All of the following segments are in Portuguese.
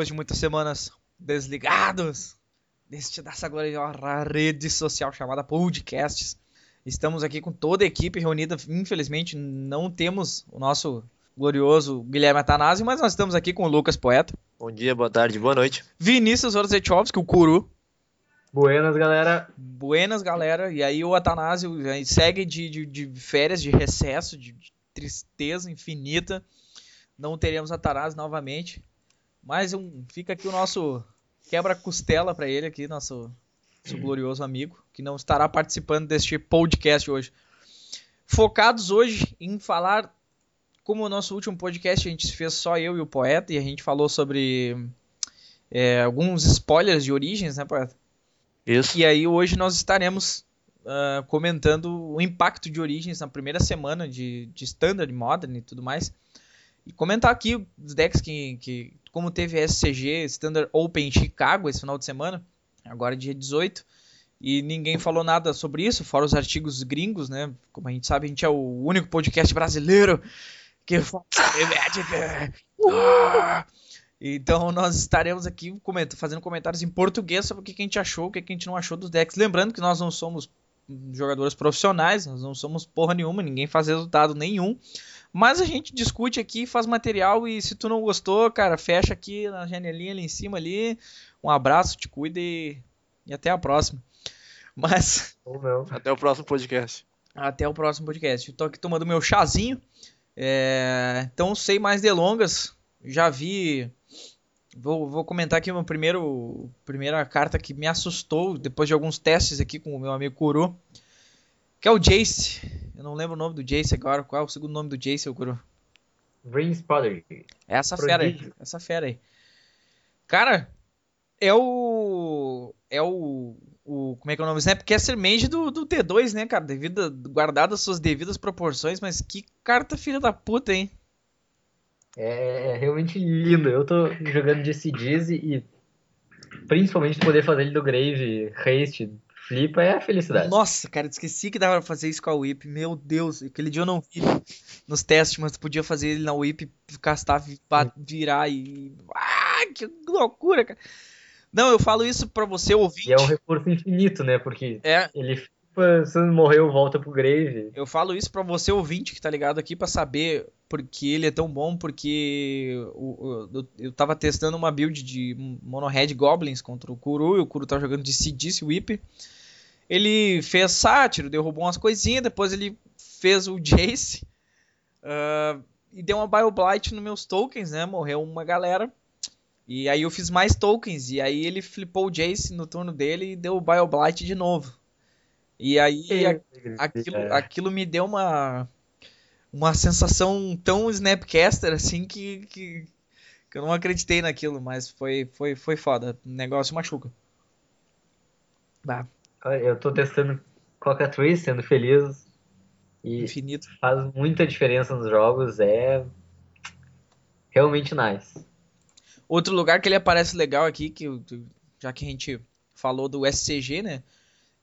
Depois de muitas semanas desligados deste, dessa gloriosa rede social chamada Podcasts. Estamos aqui com toda a equipe reunida. Infelizmente, não temos o nosso glorioso Guilherme Atanásio, mas nós estamos aqui com o Lucas Poeta. Bom dia, boa tarde, boa noite. Vinícius Orzechovski, o Curu. Buenas, galera. Buenas, galera. E aí o Atanásio segue de, de, de férias, de recesso, de, de tristeza infinita. Não teremos Atanásio novamente. Mas um, fica aqui o nosso quebra-costela para ele aqui, nosso, nosso glorioso amigo, que não estará participando deste podcast hoje. Focados hoje em falar, como o nosso último podcast a gente fez só eu e o poeta, e a gente falou sobre é, alguns spoilers de origens, né, poeta? Isso. E aí hoje nós estaremos uh, comentando o impacto de origens na primeira semana de, de Standard, Modern e tudo mais. E comentar aqui os decks que, que como teve SCG, Standard Open em Chicago esse final de semana, agora dia 18, e ninguém falou nada sobre isso, fora os artigos gringos, né? Como a gente sabe, a gente é o único podcast brasileiro que fala. Ah! Então nós estaremos aqui fazendo comentários em português sobre o que a gente achou, o que a gente não achou dos decks. Lembrando que nós não somos jogadores profissionais, nós não somos porra nenhuma, ninguém faz resultado nenhum. Mas a gente discute aqui, faz material e se tu não gostou, cara, fecha aqui na janelinha ali em cima ali. Um abraço, te cuida e, e até a próxima. Mas. Ou não. Até o próximo podcast. Até o próximo podcast. Estou aqui tomando meu chazinho. É... Então, sem mais delongas, já vi Vou, vou comentar aqui uma primeiro, primeira carta que me assustou depois de alguns testes aqui com o meu amigo Kuro. Que é o Jace. Eu não lembro o nome do Jace agora. Qual é o segundo nome do Jace, o Kuro? Rings Prodigy. É essa fera aí. Essa fera aí. Cara, é o. É o. o como é que é o nome? Snapcaster Mage do, do T2, né, cara? Devido, guardado as suas devidas proporções, mas que carta filha da puta, hein? É, é realmente lindo. Eu tô jogando de CDs e principalmente poder fazer ele do Grave, Haste, Flipa é a felicidade. Nossa, cara, esqueci que dava pra fazer isso com a Whip. Meu Deus, aquele dia eu não vi nos testes, mas podia fazer ele na Whip, castar, virar e. Ah, que loucura, cara. Não, eu falo isso pra você ouvir. E é um recurso infinito, né? Porque é. ele se morreu, volta pro Grave. Eu falo isso para você ouvinte que tá ligado aqui para saber porque ele é tão bom, porque eu, eu, eu tava testando uma build de Monohead Goblins contra o Kuru, e o Kuru tava jogando de Sidice Whip. Ele fez sátiro, derrubou umas coisinhas, depois ele fez o Jace uh, e deu uma Bioblight nos meus tokens, né? Morreu uma galera. E aí eu fiz mais tokens, e aí ele flipou o Jace no turno dele e deu o Bioblight de novo. E aí aquilo, aquilo me deu uma, uma sensação tão Snapcaster assim que, que, que, eu não acreditei naquilo, mas foi, foi, foi foda. O negócio machuca. Bah. Eu tô testando Coca-Tree, sendo feliz. E Infinito. faz muita diferença nos jogos, é realmente nice. Outro lugar que ele aparece legal aqui, que já que a gente falou do SCG, né?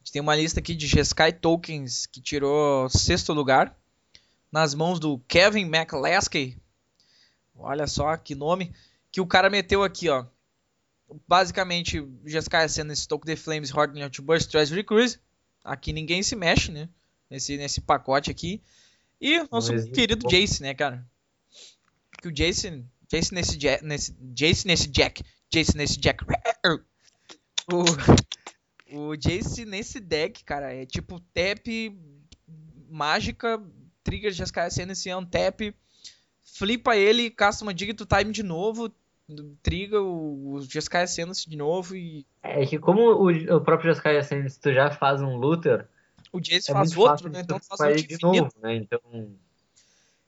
gente tem uma lista aqui de Jeskai Tokens que tirou sexto lugar nas mãos do Kevin McLaskey. Olha só que nome que o cara meteu aqui, ó. Basicamente, Jeskai sendo esse token de Flames, Horde Outburst, Treasury Cruise. Aqui ninguém se mexe, né? Nesse, nesse pacote aqui. E nosso querido Jace, né, cara? Que o Jace, Jace nesse, nesse, Jace nesse Jack, Jace nesse Jack. O, o Jace nesse deck, cara, é tipo tap mágica, trigger de SKSN esse é um tap, flipa ele, casta uma Digital Time de novo, triga o, o Ascendance de novo e. É que como o, o próprio GSK Ascendance tu já faz um looter. O Jace é faz outro, né? Então faz outro de novo, né? Então.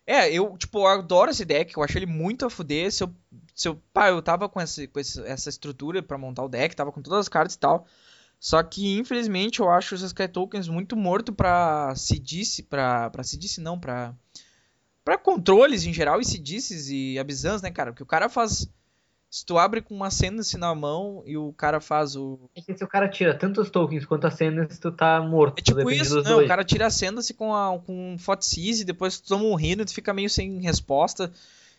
É, eu, tipo, eu adoro esse deck, eu acho ele muito a fuder. Se eu, se eu, pá, eu tava com, esse, com essa estrutura para montar o deck, tava com todas as cartas e tal. Só que, infelizmente, eu acho os Sky Tokens muito morto pra Sidice, pra, pra Sidice não, pra, pra controles em geral e Sidices e Abizans, né, cara? Porque o cara faz... Se tu abre com uma Ascendancy na mão e o cara faz o... É que se o cara tira tantos tokens quanto a Ascendancy, tu tá morto. É tipo isso, não, dois. o cara tira a Ascendancy com, a, com um e depois tu toma um Rino e tu fica meio sem resposta.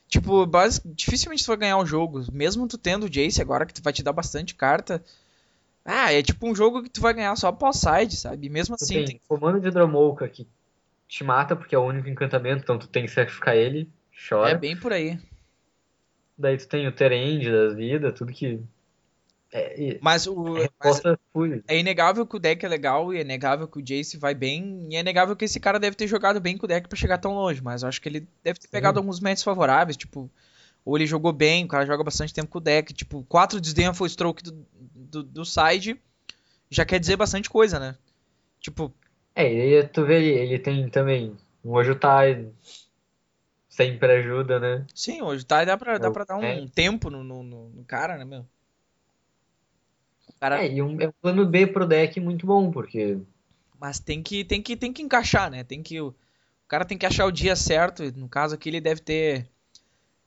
Tipo, basic, dificilmente tu vai ganhar o jogo. Mesmo tu tendo o Jace agora, que tu vai te dar bastante carta. Ah, é tipo um jogo que tu vai ganhar só pós-side, sabe? E mesmo Tu assim, tem tem... comando de Dromolka que te mata porque é o único encantamento, então tu tem que sacrificar ele, chora. é bem por aí. Daí tu tem o Terend das vidas, tudo que. É, Mas o. é mas fúria. é inegável que o deck é legal e é inegável que o Jace vai bem. E é inegável que esse cara deve ter jogado bem com o deck pra chegar tão longe. Mas eu acho que ele deve ter Sim. pegado alguns matches favoráveis, tipo. Ou ele jogou bem, o cara joga bastante tempo com o deck. Tipo, 4 desdenha full stroke do, do, do side já quer dizer bastante coisa, né? Tipo, É, e aí tu vê ele, ele tem também um Ojutai, sempre ajuda, né? sim, hoje tá, dá pra, dá pra dar um é. tempo no, no, no- cara, né, meu? Cara, É, e um, é um plano B pro deck muito bom, porque Mas tem que, tem que, tem que encaixar, né? Tem que, o cara tem que achar o dia certo. No caso aqui, ele deve ter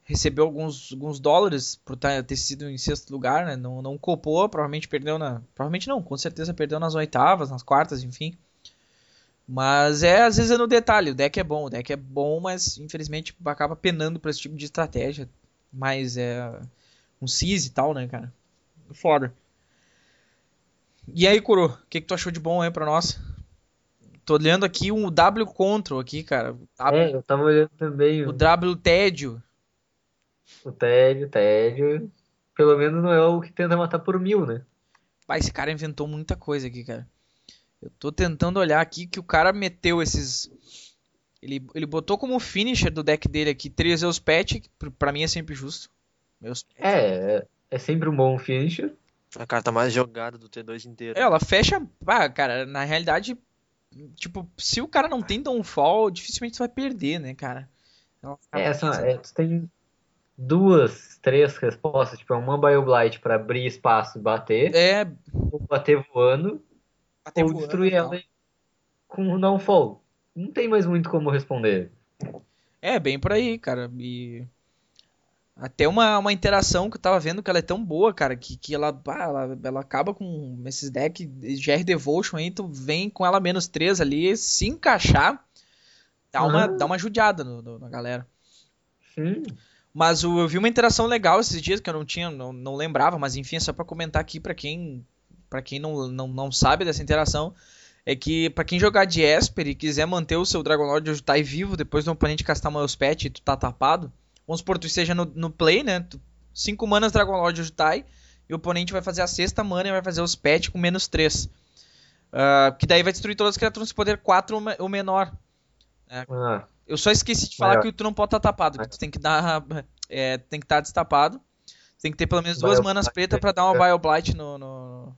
recebeu alguns, alguns dólares por tá- ter sido em sexto lugar, né? Não, não copou, provavelmente perdeu na. Provavelmente não, com certeza perdeu nas oitavas, nas quartas, enfim. Mas é, às vezes é no detalhe. O deck é bom, o deck é bom, mas infelizmente acaba penando pra esse tipo de estratégia. Mas é. Um CIS e tal, né, cara? Foda. E aí, Kuro, o que, que tu achou de bom aí pra nós? Tô olhando aqui um W Control aqui, cara. W- é, eu tava olhando também O o, W Tédio. o Tédio, Tédio, pelo menos não é o que tenta matar por mil, né? Pai, esse cara inventou muita coisa aqui, cara. Eu tô tentando olhar aqui que o cara meteu esses. Ele, ele botou como finisher do deck dele aqui três Zeus Pet, que pra mim é sempre justo. Meus. É, é, é sempre um bom finisher. A carta mais jogada do T2 inteiro. É, ela fecha. Ah, cara, na realidade, tipo, se o cara não tem downfall, dificilmente você vai perder, né, cara? É, essa, presa. é, tu tem duas, três respostas, tipo, é uma Bioblight pra abrir espaço e bater, É, ou bater voando, até ou destruir tal. ela com um downfall. Não tem mais muito como responder. É, bem por aí, cara. E até uma, uma interação que eu tava vendo que ela é tão boa, cara, que, que ela, bah, ela, ela acaba com esses decks GR Devotion aí, tu vem com ela menos 3 ali, se encaixar, dá uma, dá uma judiada no, no- na galera. Sim. Mas o- eu vi uma interação legal esses dias que eu não tinha, não, não lembrava, mas enfim, é só pra comentar aqui pra quem, pra quem não, não, não sabe dessa interação. É que pra quem jogar de Esper e quiser manter o seu Dragonlord Ojutai vivo depois do oponente castar uma Pet e tu tá tapado, vamos supor tu esteja no, no play, né? 5 manas Dragonlord Ojutai e o oponente vai fazer a sexta mana e vai fazer os pet com menos 3. que daí vai destruir todas as criaturas de poder 4 ou me- ou menor. Ah, Eu só esqueci de falar Maior. que tu não pode estar tapado, que tu tem que dar. é, tem que estar destapado. Tem que ter pelo menos duas Bile manas pretas pra dar uma É. Bio Blight no. no,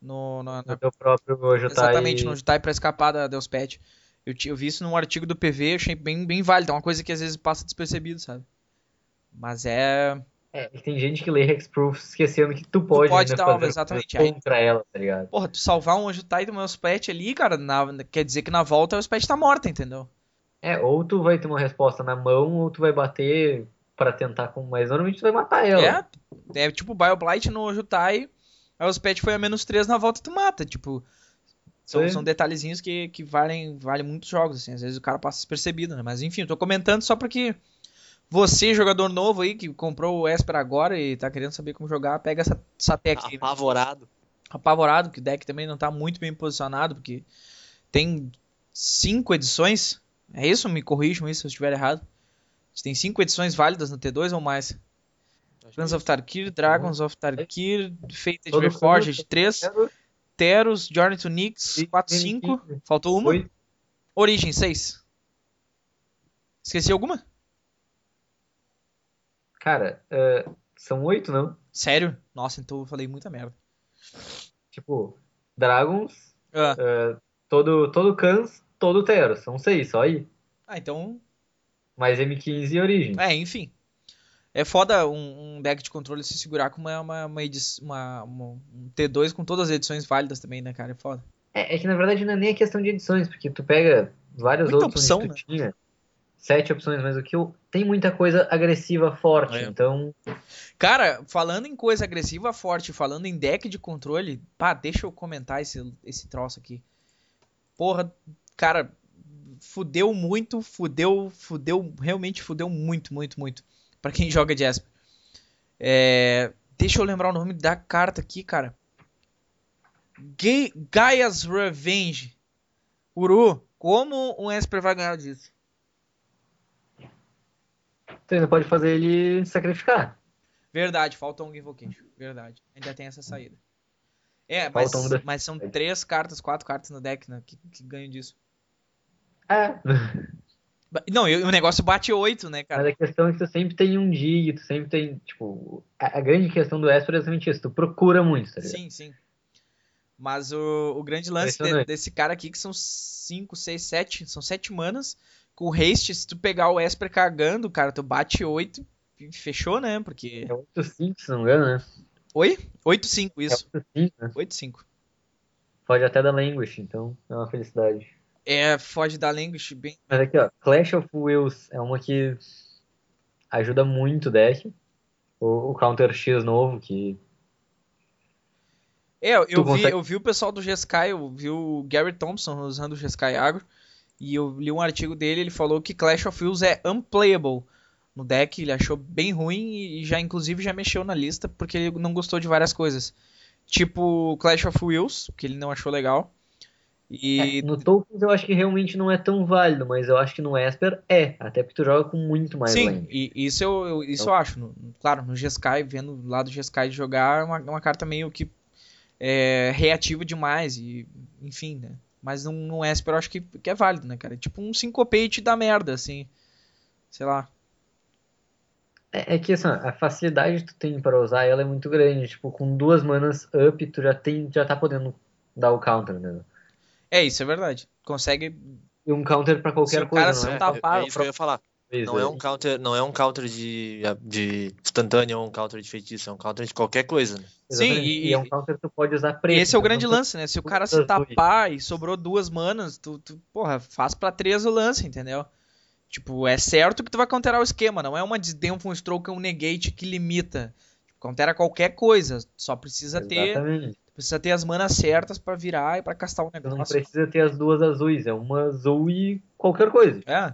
no- na- na- o teu próprio Ojutai... exatamente, no Jutai pra escapar da Deus Pet. Eu, eu vi isso num artigo do PV, achei bem, bem válido. É uma coisa que às vezes passa despercebido, sabe? Mas é. É, tem gente que lê Hexproof esquecendo que tu pode, pode ainda dar uma- exatamente, aí- contra ela, tá ligado? Porra, tu salvar um Jutai do meu Pet ali, cara, na- quer dizer que na volta o Pet tá morta, entendeu? É, ou tu vai ter uma resposta na mão, ou tu vai bater pra tentar com... Mas normalmente tu vai matar ela. É, é tipo Bioblight no Jutai, aí os pet foi a menos 3 na volta tu mata, tipo. São, Sim. são detalhezinhos que, que valem, valem muitos jogos, assim, às vezes o cara passa despercebido, né? Mas enfim, eu tô comentando só porque você, jogador novo aí, que comprou o Esper agora e tá querendo saber como jogar, pega essa, essa tech aí. Apavorado. Apavorado, que o deck também não tá muito bem posicionado, porque tem cinco edições, é isso? Me corrijam isso se eu estiver errado. A gente tem cinco edições válidas no T2 ou mais. Clans of Tarkir, Dragons of Tarkir, Fated Todo Reforged canto. 3, Quero- Teros, Journey to Nyx, E- 4, e- 5, e- faltou uma, Oito. Origin 6. Esqueci alguma? Cara, é, são oito, não? Sério? Nossa, então eu falei muita merda. Tipo, Dragons, Ah, todo, todo Cans, todo Tero. São seis, só aí. ah, então. Mais M15 e Origem. É, enfim. É foda um, um deck de controle se segurar com uma, uma, uma, uma- um T2 com todas as edições válidas também, né, cara? É foda. É, é que na verdade não é nem a questão de edições, porque tu pega várias Muita outras opção, onde né? tu tinha sete opções, mas o que eu, tem muita coisa agressiva forte, É. então Cara, falando em coisa agressiva forte, falando em deck de controle, pá, deixa eu comentar esse, esse troço aqui. Porra, cara, fudeu muito, fudeu, fudeu, realmente fudeu muito, muito, muito. Pra quem joga de Esper. É, deixa eu lembrar o nome da carta aqui, cara. Ga- Gaia's Revenge. Uru, como um Esper vai ganhar disso? Você ainda pode fazer ele sacrificar. Verdade, falta um Invocation. Verdade. Ainda tem essa saída. É, mas, um da- mas são três cartas, quatro cartas no deck, né? Que, que ganham disso. É. Não, e o negócio bate oito, né, Mas cara? a questão é que tu sempre tem um dig, tu sempre tem, tipo, a, a grande questão do Esper é exatamente isso, tu procura muito, tá? Sim, sim. Mas o, o grande lance de- desse cara aqui, que são 5, 6, 7, são 7 manas. Com o haste, se tu pegar o Esper cagando, cara, tu bate 8 e fechou, né? Porque. É 8-5, se não me engano, né? Oi? 8, 5, É isso. 8-5, né? 8, 5. Pode até dar languish, então é uma felicidade. É, foge da language bem. Mas aqui, ó, Clash of Wills é uma que ajuda muito o deck. O, o Counter X novo, que É, eu Tu vi, consegue- eu vi o pessoal do G-Sky, eu vi o Gary Thompson usando o G-Sky Agro. E eu li um artigo dele, ele falou que Clash of Wills é unplayable no deck, ele achou bem ruim e já inclusive já mexeu na lista porque ele não gostou de várias coisas. Tipo Clash of Wills, que ele não achou legal. E É, no Tokens eu acho que realmente não é tão válido, mas eu acho que no Esper é, até porque tu joga com muito mais sim, e isso eu, eu- isso eu acho. No- claro, no G-Sky, vendo lá do G-Sky jogar, é uma, uma carta meio que é, reativa demais e enfim, né? Mas no, no Esper eu acho que, que é válido, né, cara? É tipo um syncopate da merda, assim. Sei lá. É, é que assim, a facilidade que tu tem para usar ela é muito grande. Tipo, com duas manas up, tu já tem, já tá podendo dar o counter, né? É, isso é verdade. Consegue. E um counter pra Se qualquer o coisa, cara não se é? É, Tapar é o isso que eu ia falar. Isso, Não é é. um counter, não é um counter de, de instantâneo ou um counter de feitiço, é um counter de qualquer coisa, né? Sim, e- e, é um counter que tu pode usar E preto. esse é o então grande lance, né? Se o cara se tapar e sobrou duas manas, tu, tu porra, faz pra três o lance, entendeu? Tipo, é certo que tu vai counterar o esquema, não é uma Disdainful Stroke ou um negate que limita. Tipo, countera qualquer coisa, só precisa ter, Exatamente. Precisa ter as manas certas pra virar e pra castar o não negócio. precisa ter as duas azuis, é uma azul e qualquer coisa. É,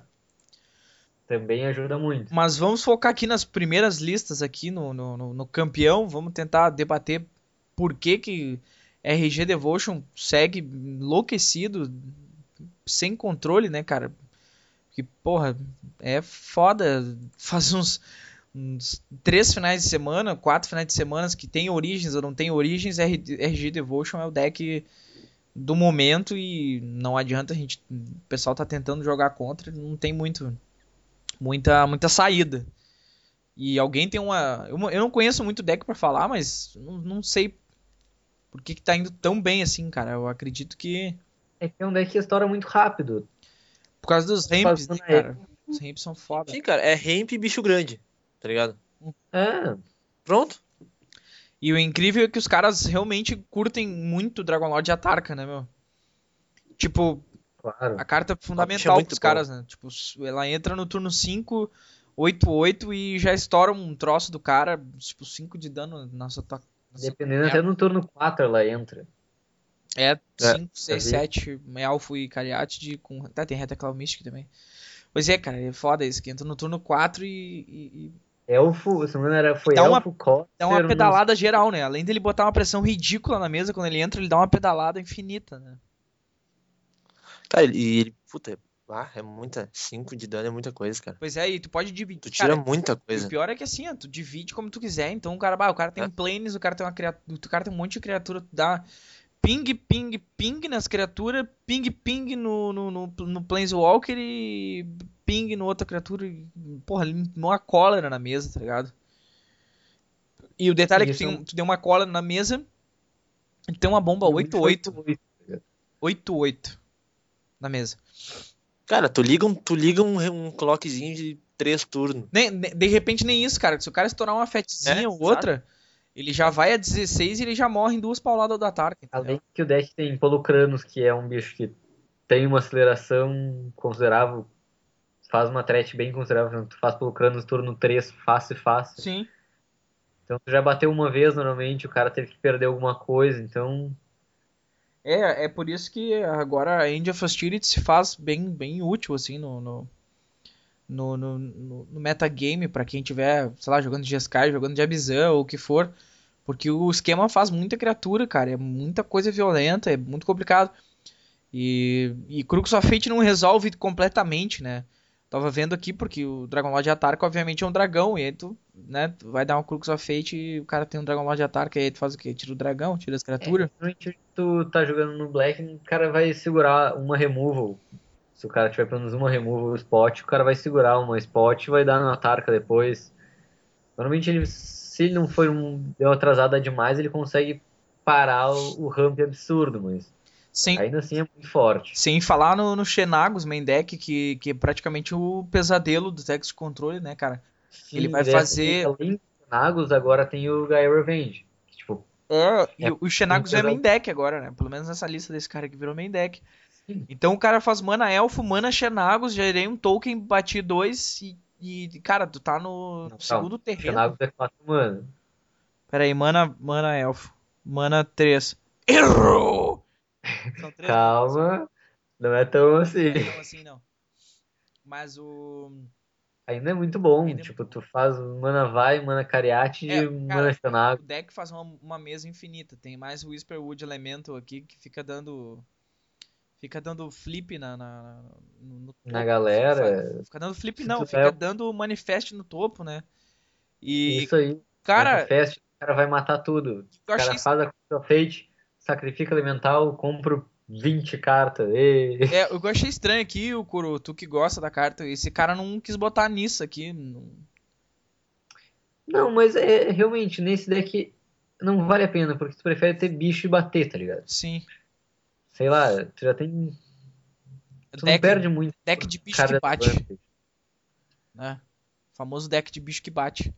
Também ajuda muito. mas vamos focar aqui nas primeiras listas aqui no, no, no- no campeão, vamos tentar debater por que que RG Devotion segue enlouquecido, sem controle, né, cara? Que, porra, é foda. Faz uns, uns três finais de semana, quatro finais de semana que tem origens ou não tem origens, RG Devotion é o deck do momento e não adianta a gente. O pessoal tá tentando jogar contra, não tem muito muita muita saída. E alguém tem uma. Eu, eu não conheço muito deck pra falar, mas não, não sei por que, que tá indo tão bem assim, cara. Eu acredito que. É que é um deck que estoura muito rápido. Por causa dos ramps, né, cara? Os ramps são foda. Sim, cara, é ramp e bicho grande, tá ligado? É, Pronto. E o incrível é que os caras realmente curtem muito Dragon Lord e Atarca, né, meu? Tipo, claro. a carta é fundamental pros boa. caras, né? Tipo, ela entra no turno 5, 8, 8 e já estoura um troço do cara, tipo, 5 de dano na sua, sua Dependendo, é. até no turno 4 ela entra. É, 5, 6, vi. 7, Elfo e Cariate de com. Tá, tem Retaclau Mystic também. Pois é, cara, é foda isso, que entra no turno 4 e, e- e Elfo, se não me engano, era, foi Dá uma- Elfo, dá uma pedalada geral, né? Além dele botar uma pressão ridícula na mesa quando ele entra, ele dá uma pedalada infinita, né? Cara, e ele, puta, ah, é muita, 5 de dano é muita coisa, cara. Pois é, e tu pode dividir. Tu tira cara, muita E o coisa. pior é que assim, ó, tu divide como tu quiser. Então o cara, bah, o cara tem É. planes, o cara tem uma criatura, o cara tem um monte de criatura, tu dá ping, ping, ping nas criaturas, ping, ping no, no, no, no Planeswalker e ping no outra criatura. e, Porra, uma cólera na mesa, tá ligado? E o detalhe é que tu, Isso é tem, um- tu deu uma cólera na mesa e tem uma bomba 8-8. 8-8. 8-8 na mesa. Cara, tu liga um, tu liga um, um clockzinho de 3 turnos. Nem, de repente nem isso, cara. Se o cara estourar uma fetezinha É, ou outra, ele já vai a 16 e ele já morre em duas pauladas do entendeu? Além que o deck tem Polucranos, que é um bicho que tem uma aceleração considerável, faz uma threat bem considerável. Tu faz Polucranos turno 3 fácil, fácil. Sim. Então tu já bateu uma vez normalmente, o cara teve que perder alguma coisa, então É, é por isso que agora a End of Hostility se faz bem, bem útil, assim, no, no, no, no, no, no metagame, pra quem tiver, sei lá, jogando de Sky, jogando de Abizan ou o que for. Porque o esquema faz muita criatura, cara. É muita coisa violenta, é muito complicado. E, e Crux of Fate não resolve completamente, né? Tava vendo aqui porque o Dragon Lord Atarca obviamente é um dragão. E aí tu, né, tu vai dar um Crux of Fate e o cara tem um Dragon Lord Atarca. E aí tu faz o quê? Tira o dragão, tira as criaturas. É, tu tá jogando no Black, o cara vai segurar uma removal. Se o cara tiver pelo menos uma removal spot, o cara vai segurar uma spot e vai dar na Atarca depois. Normalmente ele, se ele não for um deu atrasada demais, ele consegue parar o, o ramp absurdo, mas Sem, ainda assim é muito forte. sem falar no, no Xenagos main deck, que, que é praticamente o pesadelo do de controle, né, cara? Ele vai fazer- Além do Nagus, agora tem o Gaia Revenge. que, tipo, É, e É, o Xenagos é main deck agora, né? Pelo menos nessa lista desse cara que virou main deck. Então o cara faz mana elfo, mana Xenagos, gerei um token, bati dois e, e, cara, tu tá no Não, segundo o terreno. Nagus é 4 mana. Pera aí, mana, mana elfo. Mana 3. Errou! Calma, não é tão assim. Não é tão assim, não. Mas o. Ainda é muito bom. Ainda é tipo, tu faz mana vai, mana cariate É, e cara, mana O Xanago. deck faz uma, uma mesa infinita. Tem mais Whisperwood Elemental aqui que fica dando. Fica dando flip na. na, no, no Na topo. galera. Fica, fica dando flip, não. Fica der- dando manifest no topo, né? E, Isso aí. cara, Manifest, o cara vai matar tudo. O cara faz a Crystal Fate, sacrifica elemental, compra 20 cartas. E... É, eu achei estranho aqui, o Kuro, tu que gosta da carta, esse cara não quis botar nisso aqui. não- Não, mas é realmente, nesse deck não vale a pena, porque tu prefere ter bicho e bater, tá ligado? Sim. Sei lá, tu já tem. Tu não Deck, perde muito. deck de bicho que bate, advantage. né? Famoso deck de bicho que bate.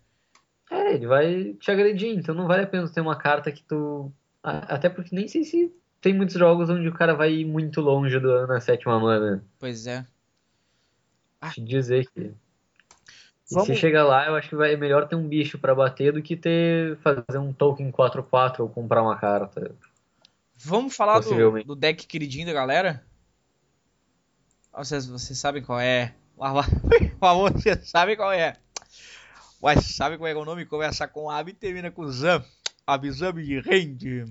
É, ele vai te agredir, então não vale a pena ter uma carta que tu. Até porque nem sei se tem muitos jogos onde o cara vai ir muito longe do, na sétima mana. Pois é. Te dizer que. Vamos- se chegar lá, eu acho que vai é melhor ter um bicho pra bater do que ter fazer um token 4-4 ou comprar uma carta. Vamos falar do, do deck queridinho da galera? Vocês, vocês sabem qual é? Lá, lá. Por favor, vocês sabem qual é. Mas sabe qual é o nome? Começa com AB e termina com Zam. Abizame de rende.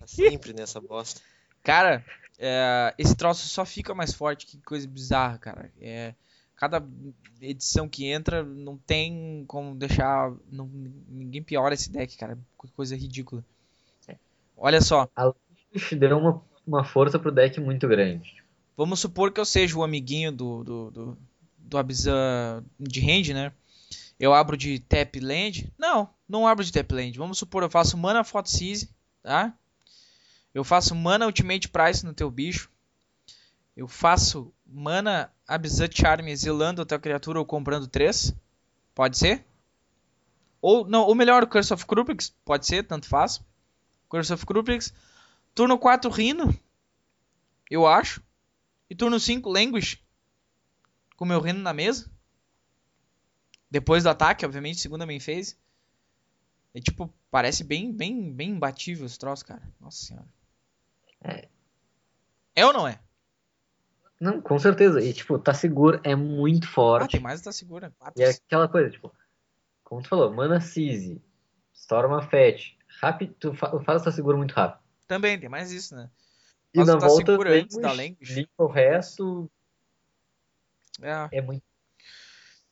Tá sempre nessa bosta. Cara, é, esse troço só fica mais forte. Que coisa bizarra, cara. É, cada edição que entra não tem como deixar. não- ninguém piora esse deck, cara. Que coisa ridícula. Olha só. Deu uma, uma força pro deck muito grande. Vamos supor que eu seja o amiguinho do, do, do, do de hand, né? Eu abro de tap land. Não, não abro de tap land. Vamos supor, eu faço mana Photo Seize, tá? Eu faço mana Ultimate Price no teu bicho. Eu faço mana Abizan Charm exilando a tua criatura ou comprando 3. Pode ser? Ou, não, ou melhor, Curse of Krupix. Pode ser, tanto faz. Curse of Krupix. Turno 4, Rino. Eu acho. E turno 5, Languish. Com meu Rino na mesa. Depois do ataque, obviamente, segunda main phase. É tipo, parece bem, bem, bem imbatível esse troço, cara. Nossa senhora. É. É ou não é? Não, com certeza. E, tipo, tá seguro, é muito Ah, forte. tem mais, tá segura. Quatro, E é aquela coisa, tipo, como tu falou, mana Seize, Storma Fett, rápido, tu fa faz tá seguro muito rápido. Também, tem mais isso, né? E Faz na tá volta, seguro antes da limpa o resto, É. é muito...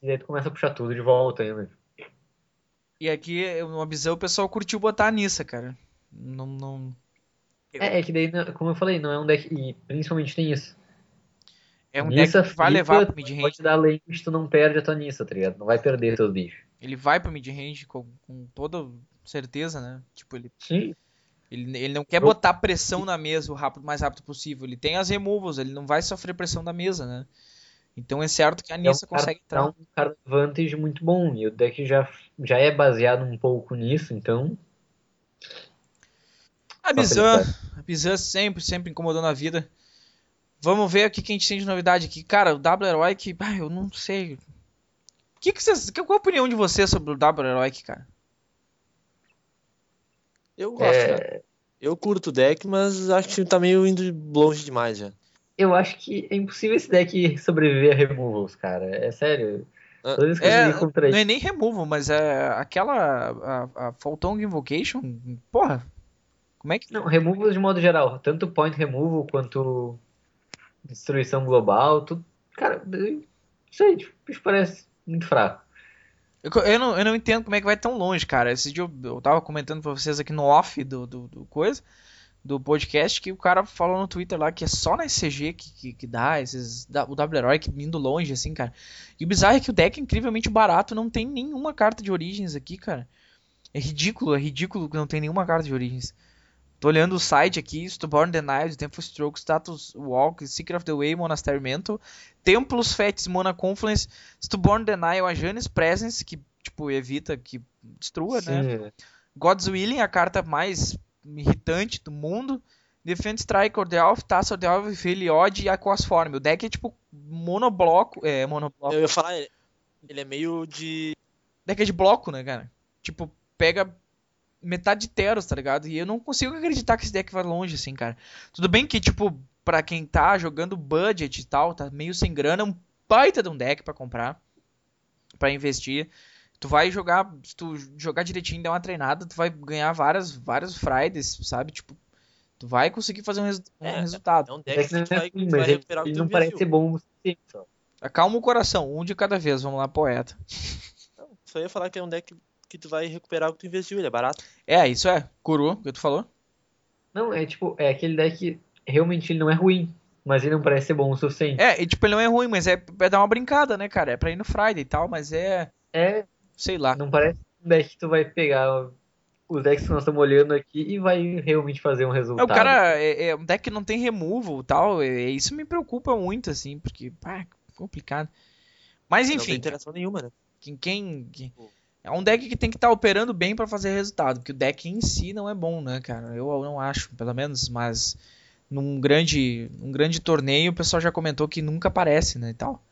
E aí tu começa a puxar tudo de volta ainda. E aqui, eu- no Abizão, o pessoal curtiu botar a Nissa, cara. Não, não... É, é que daí, como eu falei, não é um deck, e principalmente tem isso. É um Nissa deck que vai levar pro mid-range. Pode dar Languish, tu não perde a tua Nissa, tá ligado? Não vai perder teus bichos. Ele vai pro mid-range com, com toda certeza, né? Tipo, ele Sim. Ele, ele não quer Eu- botar pressão na mesa o rápido, mais rápido possível. Ele tem as removals, ele não vai sofrer pressão da mesa, né? Então é certo que a Nissa é um consegue é entrar. um card advantage muito bom. E o deck já, já é baseado um pouco nisso, então. A Bizan, a Bizan sempre, sempre incomodando a vida. Vamos ver o que a gente tem de novidade aqui. Cara, o W Heroic, ah, eu não sei. Que que vocês, qual a opinião de vocês sobre o W Heroic, cara? Eu gosto, É, cara. Eu curto o deck, mas acho que tá meio indo longe demais já. eu acho que é impossível esse deck sobreviver a removals, cara. É sério. Que É, Não é nem removal, mas é aquela. A, a Photon Invocation. Porra. Como é que. Não, removals de modo geral. Tanto point removal quanto destruição global. Tudo. Cara, isso aí, tipo, bicho parece muito fraco. Eu, eu não, eu não entendo como é que vai tão longe, cara. Esse dia eu, eu tava comentando pra vocês aqui no off do, do, do coisa, do podcast, que o cara falou no Twitter lá que é só na SCG que, que, que dá esses. o W Heroic indo longe, assim, cara. E o bizarro é que o deck é incrivelmente barato, não tem nenhuma carta de origens aqui, cara. É ridículo, é ridículo que não tem nenhuma carta de origens. Tô olhando o site aqui, Stubborn Denied, Temple Stroke, Status Walk, Secret of the Way, Monastery Mental, Templos Fetis, Mona Confluence, Stubborn Denial, a Janis Presence, que, tipo, evita que destrua, né? Sim, é. God's Willing, a carta mais irritante do mundo. Defend Strike, Ordeal, Taça, Ordeal, Feliod e Aquas Form. O deck é, tipo, monobloco, é, monobloco. Eu ia falar, ele- ele é meio de. Deck é de bloco, né, cara? Tipo, pega metade de Teros, tá ligado? E eu não consigo acreditar que esse deck vai longe, assim, cara. Tudo bem que, tipo, pra quem tá jogando budget e tal, tá meio sem grana, é um baita de um deck pra comprar, pra investir. Tu vai jogar, se tu jogar direitinho e der uma treinada, tu vai ganhar várias, várias Fridays, sabe? Tipo, tu vai conseguir fazer um, resu- um É, resultado. É um deck que vai, tu vai ele, recuperar o tu não parece ser bom. Só. Acalma o coração, um de cada vez, vamos lá, poeta. Não, Só ia falar que é um deck que tu vai recuperar o que tu investiu, ele é barato. É, isso é. Kuru, o que tu falou? Não, é tipo, é aquele deck que realmente ele não é ruim, mas ele não parece ser bom o suficiente. É, e tipo, ele não é ruim, mas é, é dar uma brincada, né, cara? É pra ir no Friday e tal, mas é. É, Sei lá. não parece um deck que tu vai pegar os decks que nós estamos olhando aqui e vai realmente fazer um É, resultado. o cara é, é um deck que não tem removal e tal. é- isso me preocupa muito, assim, porque, pá, complicado. Mas Não tem enfim, interação nenhuma, né? quem, quem, quem- é um deck que tem que estar operando bem pra fazer resultado, porque o deck em si não é bom, né, cara? Eu não acho, pelo menos, mas num grande, num grande torneio o pessoal já comentou que nunca aparece, né, e tal.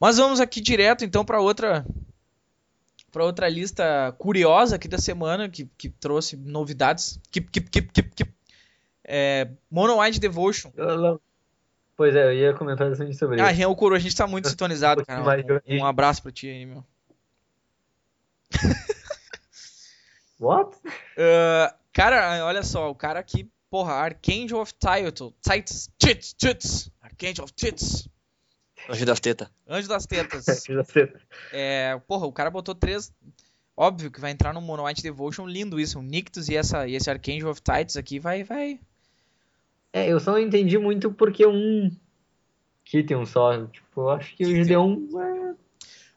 Mas vamos aqui direto então pra outra para outra lista curiosa aqui da semana que, que trouxe novidades. Que, que, que, que, que, é, Mono White Devotion. Pois é, eu ia comentar sobre Ah, isso. Rian Okuro, a gente tá muito sintonizado, cara. Um, um abraço pra ti aí, meu. What? Ah, cara, olha só, o cara aqui, porra, Archangel of Title. Tits, tits, tits. Archangel of Tits. Anjo das tetas. Anjo das tetas. Já sei. É, porra, o cara botou três. Óbvio que vai entrar no Mono White Devotion, lindo isso. Um Nictus e, essa, e esse Archangel of Tides aqui vai, vai. É, eu só não entendi muito porque um Kitten só. Tipo, eu acho que o Gideon. é,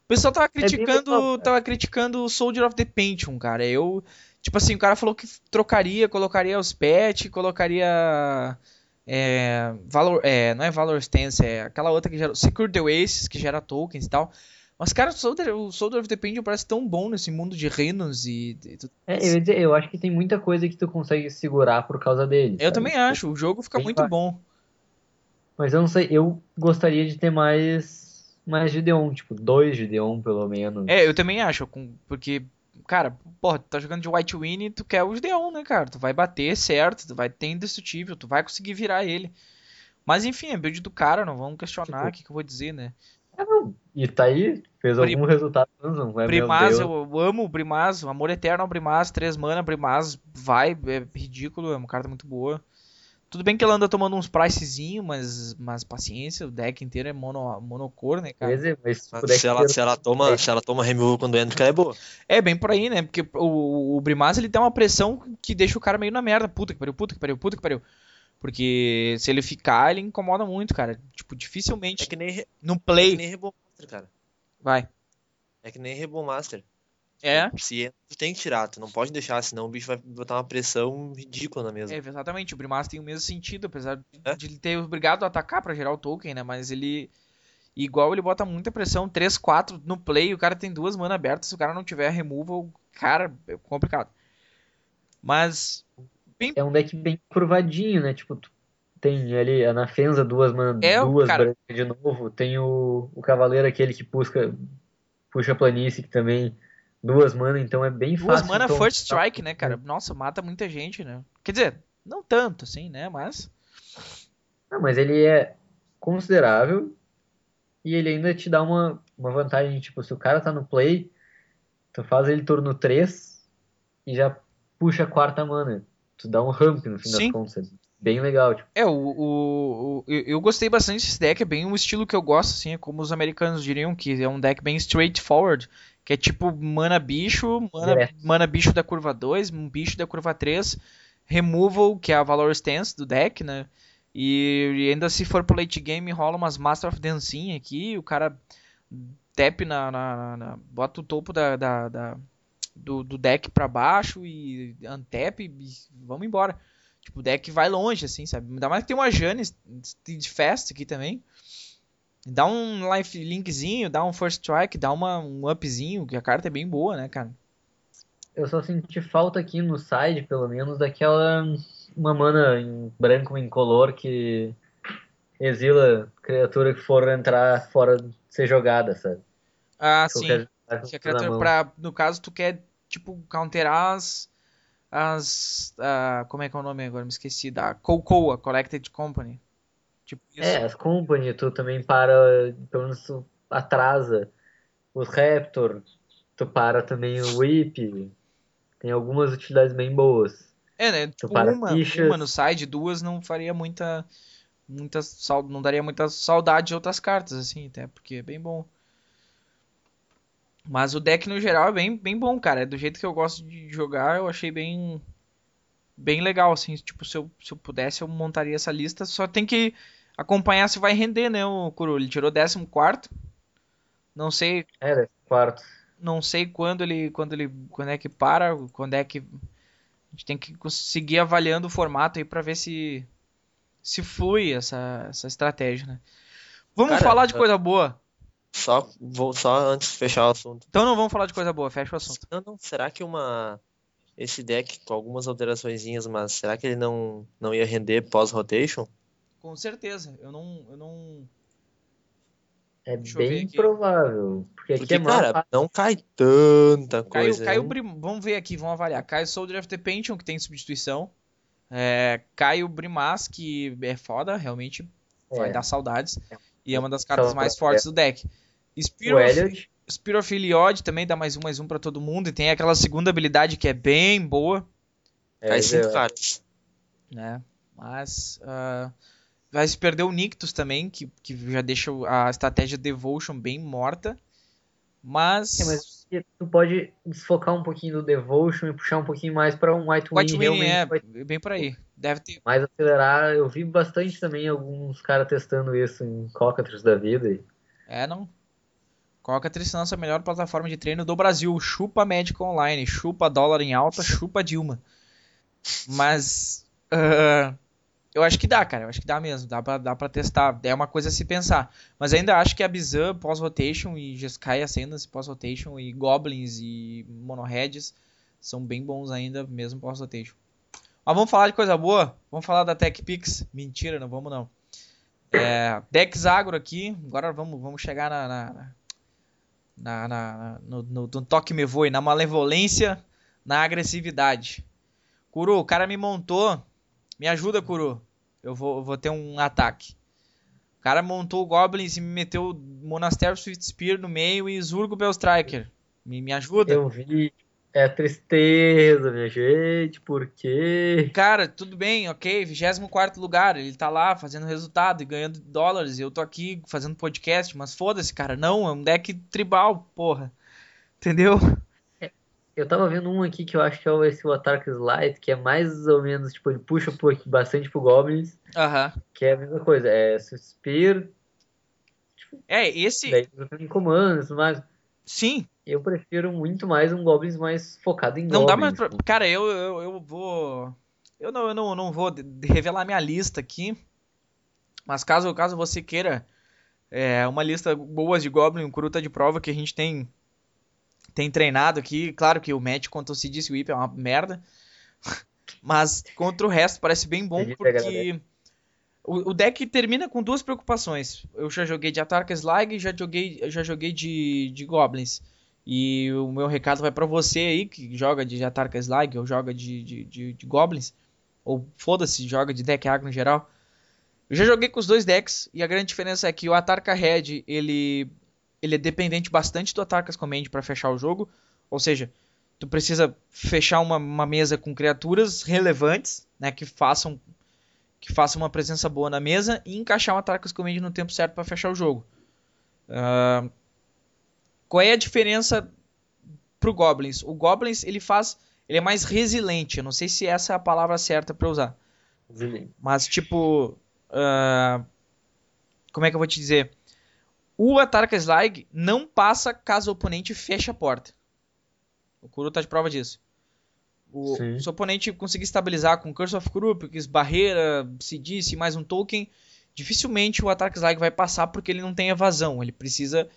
O pessoal tava bem criticando, cara. tava criticando o Soldier of the Pentium, cara. Eu, tipo assim, o cara falou que trocaria, colocaria os pet, colocaria é, Valor, é, não é Valor Stance, é aquela outra que gera Secure the Oasis, que gera tokens e tal. Mas cara, o Soldier, o Soldier of the Pentium parece tão bom nesse mundo de reinos e, e tudo. É, eu, ia dizer, eu acho que tem muita coisa que tu consegue segurar por causa dele. Eu sabe? também acho, o jogo fica Bem muito vai. bom. Mas eu não sei, eu gostaria de ter mais. Mais Gideon, tipo, dois Gideon pelo menos. É, eu também acho, porque, cara, porra, tu tá jogando de White Win e tu quer o Gideon, né, cara? Tu vai bater certo, tu vai ter indestrutível, tu vai conseguir virar ele. Mas enfim, é build do cara, não vamos questionar Tipo, o que, que eu vou dizer, né? Não. E tá aí, fez Pri- algum resultado, não é Deus. eu, eu amo o Brimaz, o amor eterno ao Brimaz, 3 mana, Brimaz vai, é ridículo, é uma carta muito boa. Tudo bem que ela anda tomando uns pricezinho, mas, mas paciência, o deck inteiro é mono, monocor, né, cara? mas se Mas puder se ela, se ela toma, se ela toma removal quando entra, ela é boa. É, bem por aí, né? Porque o, o Brimaz ele dá uma pressão que deixa o cara meio na merda. Puta que pariu, puta que pariu, puta que pariu. Porque se ele ficar, ele incomoda muito, cara. Tipo, dificilmente É que nem, no é que play nem Rebel Master, cara. vai. É que nem Rebel Master. É, Se entra, tu tem que tirar, tu não pode deixar, senão o bicho vai botar uma pressão ridícula na mesa. é, exatamente. O Brimaz tem o mesmo sentido, apesar É? de ele ter obrigado a atacar pra gerar o token, né? Mas ele. Igual ele bota muita pressão, 3, 4 no play, o cara tem duas mana abertas, se o cara não tiver removal, cara, é complicado. Mas. É um deck bem curvadinho, né? Tipo, tu tem ali a Nafenza, duas mana, É, duas cara. brancas de novo. Tem o, o Cavaleiro, aquele que puxa, puxa a planície, que também duas mana, então é bem Duas fácil. mana então, first strike, né, cara? Nossa, mata muita gente, né? Quer dizer, não tanto assim, né? Mas. Não, mas ele é considerável e ele ainda te dá uma uma vantagem, tipo, se o cara tá no play, tu faz ele turno 3 e já puxa a quarta mana. Tu dá um ramp no fim Sim. das contas. é Bem legal, tipo. É, o, o, o- eu, eu gostei bastante desse deck, é bem um estilo que eu gosto, assim, é como os americanos diriam, que é um deck bem straightforward, que é tipo mana bicho, mana, Direto. mana bicho da curva 2, um bicho da curva 3, removal, que é a valor stance do deck, né? E, e ainda se for pro late game, rola umas Master of Dancinha aqui, o cara tap na, na- na- bota o topo da, da- da- do, do deck pra baixo e untap e vamos embora. Tipo, o deck vai longe, assim, sabe? Ainda mais que tem uma Janis de Fast aqui também. Dá um life linkzinho, dá um first strike, dá uma, um upzinho, que a carta é bem boa, né, cara? Eu só senti falta aqui no side, pelo menos, daquela uma mana em branco incolor que exila criatura que for entrar fora de ser jogada, sabe? Ah, sim. Que a criatura, pra, no caso, tu quer, tipo, counterar as. As. ah, como é que é o nome agora? Me esqueci. Da Cocoa, Collected Company. Tipo isso. É, as company, tu também para, pelo menos tu atrasa os Raptor, tu para também o Whip, tem algumas utilidades bem boas. É, né? Tu para Uma, fichas. uma no side, duas não faria muita. Muita não daria muita saudade de outras cartas, assim, até, porque é bem bom. Mas o deck no geral é bem, bem bom, cara. É do jeito que eu gosto de jogar, eu achei bem. Bem legal, assim. Tipo, se eu, se eu pudesse, eu montaria essa lista. Só tem que acompanhar se vai render, né, o Kuro? Ele tirou 14. Não sei É, desse quarto. não sei quando ele, quando ele, quando é que para, quando é que a gente tem que conseguir avaliando o formato aí pra ver se se flui essa, essa estratégia, né? Vamos Cara, falar de eu- coisa boa. Só, vou, só antes de fechar o assunto. Então não vamos falar de coisa boa, fecha o assunto. Não, não, será que uma. Esse deck com algumas alteraçõezinhas, mas será que ele não, não ia render pós-rotation? Com certeza. Eu não, eu não É Deixa bem provável. Porque aqui Porque, é cara, parte- não cai tanta Caiu, coisa. caiu? Brim- vamos ver aqui, vamos avaliar. Caiu Soldier of the Pentium, que tem substituição. É, cai o Brimas, que é foda, realmente vai É. dar saudades. É. E é uma das cartas Saudades, mais fortes do deck. o Spear of, Elliot, Spear of Iliod também dá mais um, mais um pra todo mundo. E tem aquela segunda habilidade que é bem boa, Cai é, cinco é, cartas. né? Mas ah, vai se perder o Nictus também, que, que já deixa a estratégia Devotion bem morta. Mas, é, mas tu pode desfocar um pouquinho do Devotion e puxar um pouquinho mais pra um White White Wing Winnie realmente é vai bem por aí. Deve ter. mais acelerar. Eu vi bastante também alguns caras testando isso em Cockatrice da vida. e- É, não. Cockatrice lança a melhor plataforma de treino do Brasil. Chupa Médico Online, chupa dólar em alta, chupa Dilma. Mas ah, eu acho que dá, cara. Eu acho que dá mesmo. Dá pra, dá pra testar. É uma coisa a se pensar. Mas ainda acho que a Bizan pós-rotation e Jeskai Ascendance pós-rotation e Goblins e Monoheads são bem bons ainda, mesmo pós-rotation. Mas vamos falar de coisa boa? Vamos falar da TechPix? Mentira, não vamos não. É, Dex Agro aqui. Agora vamos, vamos chegar na, na, na- na- no, no, no toque me voe, na malevolência, na agressividade. Kuro, o cara me montou. Me ajuda, Kuro. Eu vou, vou ter um ataque. O cara montou o Goblins e me meteu o Monastério Swift Spear no meio e Zurgo Striker. Me, me ajuda? Eu vi. É tristeza, minha gente, por quê? Cara, tudo bem, ok, 24 lugar, ele tá lá fazendo resultado e ganhando dólares, e eu tô aqui fazendo podcast, mas foda-se, cara, não, é um deck tribal, porra. Entendeu? Eu tava vendo um aqui que eu acho que é o- esse o Atark Light, que é mais ou menos, tipo, ele puxa bastante pro Goblins, Aham. que é a mesma coisa. É Spear, É, esse, daí tem comandos mais. sim, Eu prefiro muito mais um Goblins mais focado em não dá mais Goblins. pra... Cara, eu, eu, eu vou... Eu não, eu não, não vou revelar minha lista aqui, mas caso, caso você queira é, uma lista boa de Goblin, Kuruta de prova que a gente tem tem treinado aqui, claro que o match contra o CDC Whip é uma merda, mas contra o resto parece bem bom porque o, o deck termina com duas preocupações. Eu já joguei de Atarka Slag e já joguei, já joguei de, de Goblins. E o meu recado vai pra você aí que joga de Atarka Slag ou joga de, de, de, de Goblins. Ou foda-se, joga de deck agro no geral. Eu já joguei com os dois decks e a grande diferença é que o Atarka Red ele ele é dependente bastante do Atarkas Command para fechar o jogo. Ou seja, tu precisa fechar uma, uma mesa com criaturas relevantes, né, que façam que façam uma presença boa na mesa e encaixar o Atarkas Command no tempo certo para fechar o jogo. Uh, qual é a diferença pro Goblins? O Goblins ele faz, ele é mais resiliente. Eu não sei se essa é a palavra certa para usar. Resiliente. Mas tipo, uh, como é que eu vou te dizer? O Atarka Slag não passa caso o oponente feche a porta. O Kuro tá de prova disso. O, Sim. se o oponente conseguir estabilizar com Curse of Krupix, barreira, se disse, mais um token, dificilmente o Atarka Slag vai passar porque ele não tem evasão. Ele precisa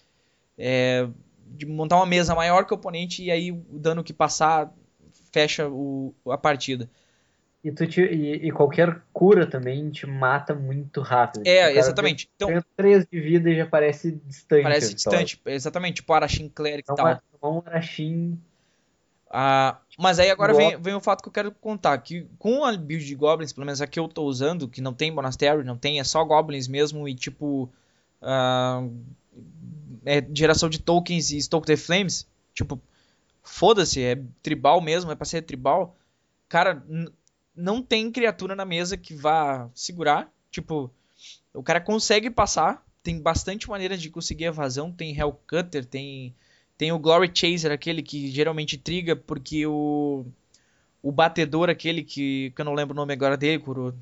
é, de montar uma mesa maior que o oponente e aí o dano que passar fecha o, a partida. E, tu te- e- e qualquer cura também te mata muito rápido. É, exatamente. Então, Ganha 3 de vida e já parece distante. parece distante. Exatamente, tipo Arashin Cleric e tal. é, é um Arashin. Ah, mas aí agora vem, vem o fato que eu quero contar, que com a build de Goblins, pelo menos a que eu tô usando, que não tem Monastery, não tem, é só Goblins mesmo e tipo... ah, é geração de tokens e Stoke the Flames, tipo, foda-se, é tribal mesmo, é pra ser tribal. Cara, não tem criatura na mesa que vá segurar, tipo, o cara consegue passar, tem bastante maneira de conseguir evasão, tem Hellcutter, tem... Tem o Glory Chaser, aquele que geralmente triga porque o. O batedor, aquele que. que eu não lembro o nome agora dele, Kuro.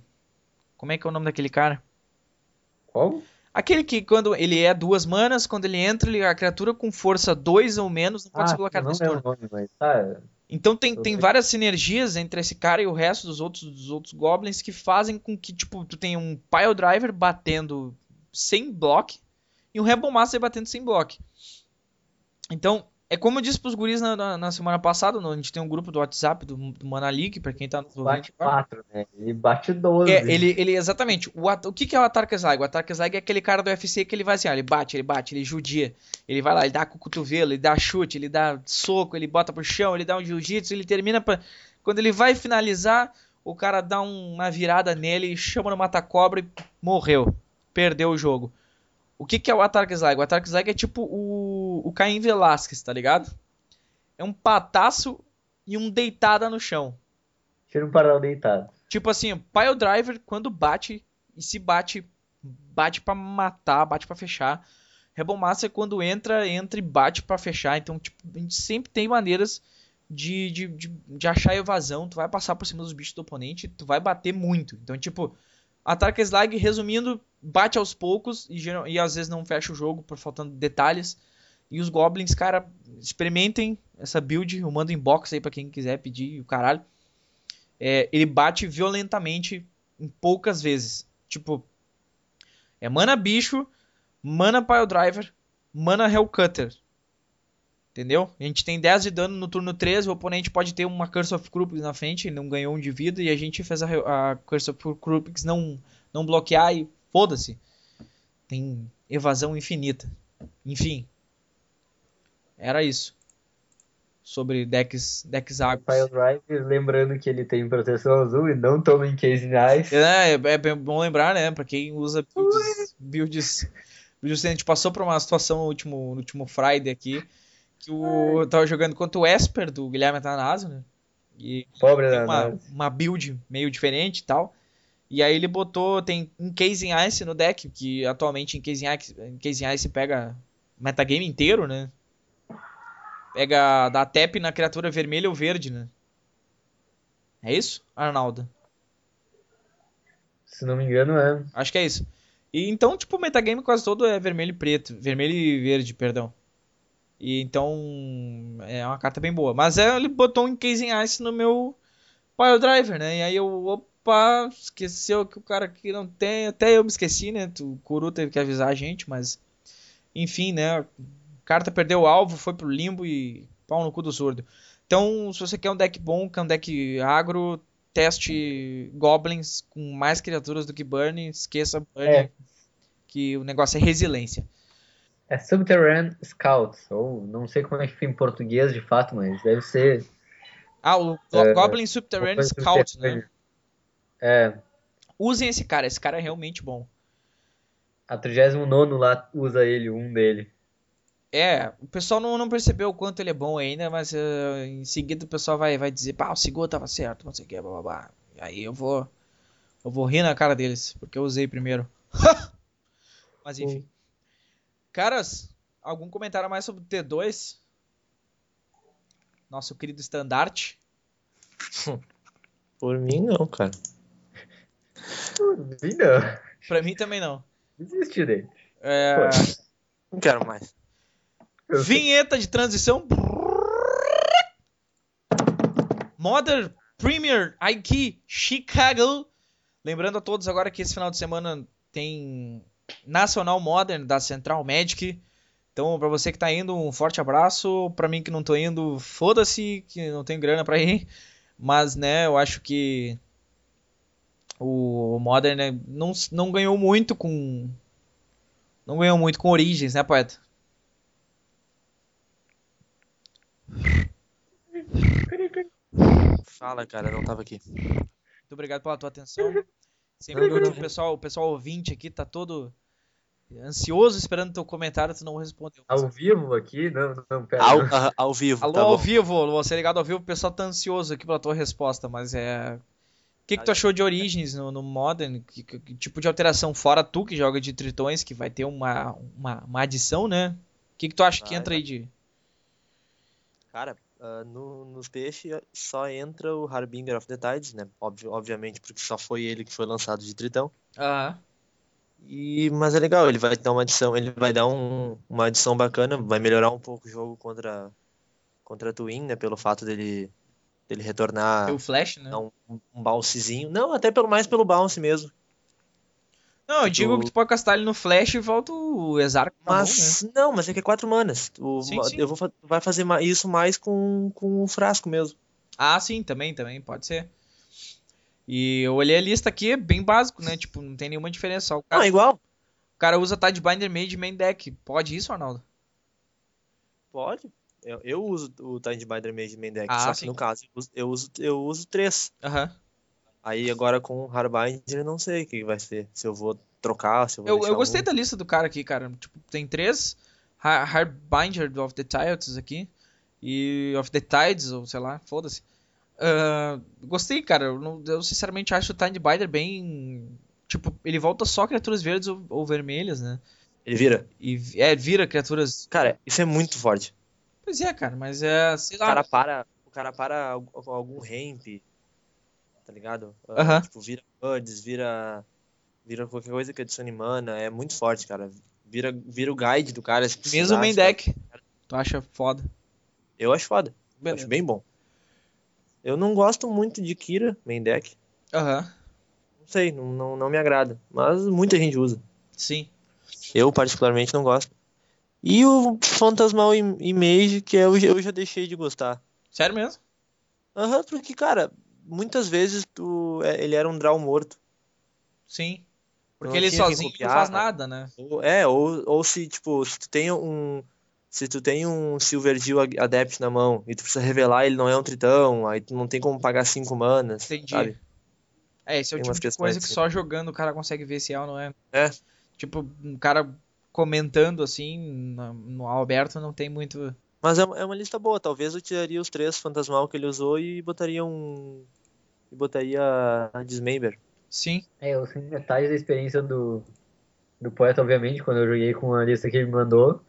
Como é que é o nome daquele cara? Qual? Aquele que quando ele é duas manas, quando ele entra, ele, a criatura com força 2 ou menos não pode Ah, não nesse lembro turno. nome, mas tá. Então tem, tem várias sinergias entre esse cara e o resto dos outros, dos outros goblins que fazem com que, tipo, tu tenha um Pile Driver batendo sem block e um Rebel Master batendo sem block. Então, é como eu disse pros guris na, na, na semana passada, no- a gente tem um grupo do WhatsApp do, do Mana League, pra quem tá nos ouvindo Bate agora. 4, né? Ele bate 12. É, ele, ele, exatamente. O, o que, que é o Atarka Slag? O Slag é aquele cara do UFC que ele vai assim, ó, ele bate, ele bate, ele judia. Ele vai lá, ele dá com o cotovelo, ele dá chute, ele dá soco, ele bota pro chão, ele dá um jiu-jitsu, ele termina pra... Quando ele vai finalizar, o cara dá um- uma virada nele, chama no mata-cobra e morreu. Perdeu o jogo. O que, que é o Atarka Slag? O Atarka Slag é tipo o, o Caim Velasquez, tá ligado? É um pataço e um deitada no chão. Tira um paralelo deitado. Tipo assim, o Pile Driver, quando bate, e se bate, bate pra matar, bate pra fechar. Rebel Master, quando entra, entra e bate pra fechar. Então, tipo, a gente sempre tem maneiras de, de, de, de achar evasão. Tu vai passar por cima dos bichos do oponente, tu vai bater muito. Então, tipo, Atarka Slag, resumindo, bate aos poucos e, e às vezes não fecha o jogo por faltando detalhes. E os Goblins, cara, experimentem essa build. Eu mando inbox aí pra quem quiser pedir o caralho é, ele bate violentamente em poucas vezes. Tipo, é mana bicho, mana pile driver, mana hellcutter. Entendeu? A gente tem 10 de dano no turno 13, o oponente pode ter uma Curse of Krupix na frente, ele não ganhou um de vida, e a gente fez a, a Curse of Krupix não, não bloquear e foda-se. Tem evasão infinita. Enfim. Era isso. Sobre decks, decks águas. Pile Drive, lembrando que ele tem proteção azul e não toma em Case Nice. É, é, é bom lembrar, né? Pra quem usa builds. builds, builds a gente passou por uma situação no último, no último Friday aqui. Que o, eu tava jogando contra o Esper do Guilherme Atanasio, né? E Pobre tem da uma, uma build meio diferente e tal. E aí ele botou, tem Encasing Ice no deck, que atualmente Encasing Ice, Encasing Ice pega metagame inteiro, né? Pega, dá tap na criatura vermelha ou verde, né? É isso, Arnaldo? Se não me engano, é. Acho que é isso. E então, tipo, o metagame quase todo é vermelho e preto. Vermelho e verde, perdão. E então é uma carta bem boa. Mas é, ele botou um Encasing Ice no meu Pile Driver, né? E aí eu, opa, esqueceu que o cara aqui não tem. Até eu me esqueci, né? O Kuru teve que avisar a gente, mas. Enfim, né? A carta perdeu o alvo, foi pro limbo e pau no cu do surdo. Então, se você quer um deck bom, quer um deck agro, teste Goblins com mais criaturas do que Burn, esqueça Burn, É. que o negócio é resiliência. É Subterranean Scout, ou não sei como é que fica em português de fato, mas deve ser. Ah, o É, Goblin Subterranean Scout, né? É, Usem esse cara, esse cara é realmente bom. a 39 lá usa ele, um dele. É, o pessoal não, não percebeu o quanto ele é bom ainda, mas eh, em seguida o pessoal vai, vai dizer, pá, o Sigor tava certo, não sei o que, blá blá blá. E aí eu vou. Eu vou rir na cara deles, porque eu usei primeiro. mas enfim. Caras, algum comentário a mais sobre o T2? Nosso querido estandarte. Por mim, não, cara. Sim, não. Pra mim também não. Desisti dele. É, Não quero mais. Vinheta de transição. Modern Premier IQ Chicago. Lembrando a todos agora que esse final de semana tem Nacional Modern da Central Magic. Então, pra você que tá indo, um forte abraço. Pra mim que não tô indo, foda-se, que não tenho grana pra ir. Mas, né, eu acho que o Modern né, não, não ganhou muito com. Não ganhou muito com Origens, né, poeta? Fala, cara, não tava aqui. Muito obrigado pela tua atenção. Sempre que não. o pessoal, o pessoal ouvinte aqui tá todo ansioso esperando teu comentário, tu não respondeu. Ao vivo aqui? Não, não, pera. Ao, ah, ao vivo, Alô, tá ao bom. vivo, você ligado ao vivo, o pessoal tá ansioso aqui pela tua resposta, mas é. O que, que tu achou de Origins no, no Modern? Que, que- que tipo de alteração? Fora tu que joga de Tritões, que vai ter uma, uma, uma adição, né? O que, que tu acha que Vai, entra aí de. Cara, ah, no, nos peixes só entra o Harbinger of the Tides, né? Obviamente, porque só foi ele que foi lançado de Tritão. Aham. E, mas é legal, ele vai dar uma adição, ele vai dar um, uma adição bacana, vai melhorar um pouco o jogo contra contra a Twin, né, pelo fato dele dele retornar, Tem o Flash, né? um, um bouncezinho. Não, até pelo mais pelo bounce mesmo. Não, eu digo tu- que tu pode castar ele no Flash e volta o Exarco na mão, né? Mas não, mas é que é quatro manas. O, Sim, sim. Eu vou vai fazer isso mais com com o frasco mesmo. Ah, sim, também, também, pode ser. E eu olhei a lista aqui, é bem básico, né? Tipo, não tem nenhuma diferença. Só o Não, cara, é igual. o cara usa Tidebinder Mage main deck. Pode isso, Arnaldo? Pode. Eu, eu uso o Tidebinder Mage Main Deck, Ah, só sim. que no caso eu uso, eu uso, eu uso três. Aham. Aí agora com o Harbinger eu não sei o que vai ser. Se eu vou trocar, se eu vou Eu, eu gostei um. da lista do cara aqui, cara. Tipo, tem três Ha- Harbinger of the Tides aqui. E of the Tides, ou sei lá, foda-se. Ah, gostei, cara. Eu, não- eu sinceramente acho o Tidebinder bem. Tipo, ele volta só criaturas verdes ou, ou vermelhas, né? Ele vira. E é, vira criaturas. Cara, isso é muito forte. Pois é, cara, mas é. Sei O lá. cara para, o cara para al- algum ramp, tá ligado? Ah, Aham. Tipo, vira birds, vira vira qualquer coisa que adicione mana, é muito forte, cara. Vira vira o guide do cara se Mesmo precisar, main se- deck. Tu acha foda. Eu acho foda. Beleza. acho bem bom. Eu não gosto muito de Kira main deck. Aham. Não sei, não, não, não me agrada. Mas muita gente usa. Sim. Eu, particularmente, não gosto. E o Fantasmal Im- Image, que eu, eu já deixei de gostar. Sério mesmo? Aham, porque, cara, muitas vezes tu, é, ele era um draw morto. Sim. Porque Não ele sozinho não copiar. faz nada, né? Ou- é, ou, ou se, tipo, se tu tem um. Se tu tem um Silvergill Ad- Adept na mão e tu precisa revelar ele não é um tritão, aí tu não tem como pagar 5 manas, Entendi. sabe? É, esse é o Tem tipo de coisa que assim. só jogando o cara consegue ver se é ou não é. É. Tipo, um cara comentando assim no Alberto não tem muito. Mas é, é uma lista boa, talvez eu tiraria os três Fantasmal que ele usou e botaria um. E botaria a Dismember. Sim. É, eu sei metade da experiência do, do poeta, obviamente, quando eu joguei com a lista que ele me mandou.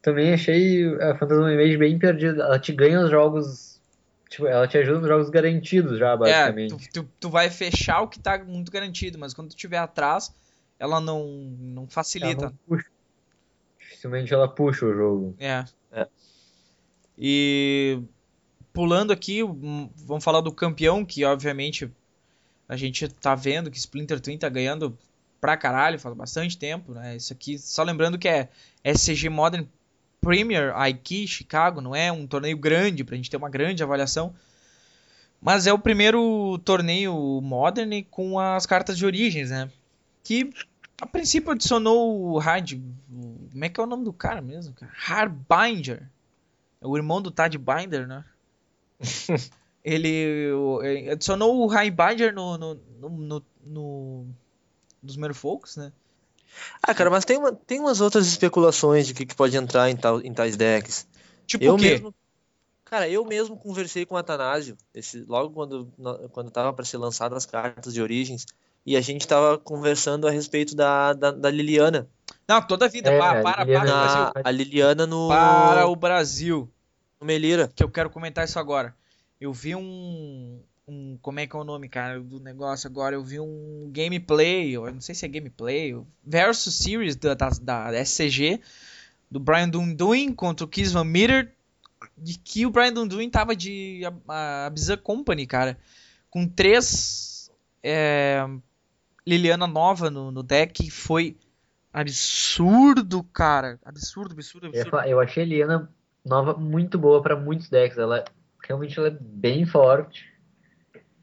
Também achei a Phantasm Image bem perdida. Ela te ganha os jogos. Tipo, ela te ajuda nos jogos garantidos já, É, basicamente. tu, tu, tu vai fechar o que tá muito garantido, mas quando tu estiver atrás, ela não, não Ela facilita. não puxa. Dificilmente ela puxa o jogo. É. É. E pulando aqui, hum, vamos falar do campeão, que obviamente a gente tá vendo que Splinter Twin tá ganhando pra caralho faz bastante tempo, né? Isso aqui, só lembrando que é SCG Modern Premier IQ Chicago, não é um torneio grande pra gente ter uma grande avaliação. Mas é o primeiro torneio Modern com as cartas de origens, né? Que a princípio adicionou o Hard. Como é que é o nome do cara mesmo? Cara? Harbinger. É o irmão do Tad Binder, né? Ele ele adicionou o Harbinger no, no, no, no, no- nos Merfolks, né? Ah, cara, mas tem, uma, tem umas outras especulações de que, que pode entrar em, tal, em tais decks. Tipo eu o quê? mesmo, cara, eu mesmo conversei com o Atanásio, esse, logo quando, quando tava para ser lançadas as cartas de Origens, e a gente tava conversando a respeito da, da, da Liliana. Não, toda a vida. É, para, para, Liliana- para, Brasil. A Liliana no, Para o Brasil. No Melira. Que eu quero comentar isso agora. Eu vi um. um como é que é o nome, cara, do negócio agora? Eu vi um gameplay, eu não sei se é gameplay, versus series da, da, da SCG, do Brian Dunduin contra o Kiss Van Meter, de que o Brian Dunduin tava de a, a Abza Company, cara, com três é, Liliana nova no, no deck, foi absurdo, cara, absurdo, absurdo, Eu, absurdo. falar, eu achei a Liana nova muito boa pra muitos decks. Ela realmente ela é bem forte.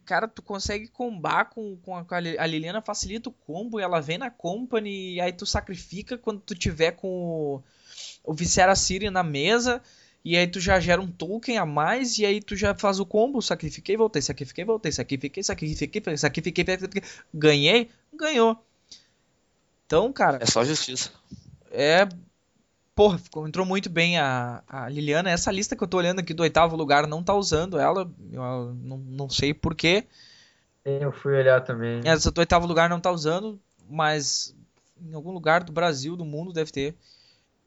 Cara, tu consegue combar com, com a, com a Li- a Liliana, facilita o combo e ela vem na company, e aí tu sacrifica quando tu tiver com o, o Viscera City na mesa, e aí tu já gera um token a mais, e aí tu já faz o combo, sacrifiquei, voltei, sacrifiquei, voltei, sacrifiquei, sacrifiquei, sacrifiquei, sacrifiquei, ganhei, ganhou. Então, cara, É só justiça. é. Porra, ficou- entrou muito bem a, a Liliana. Essa lista que eu tô olhando aqui do oitavo lugar não tá usando ela. Eu não, não sei porquê. Eu fui olhar também. Essa do oitavo lugar não tá usando, mas em algum lugar do Brasil, do mundo, deve ter.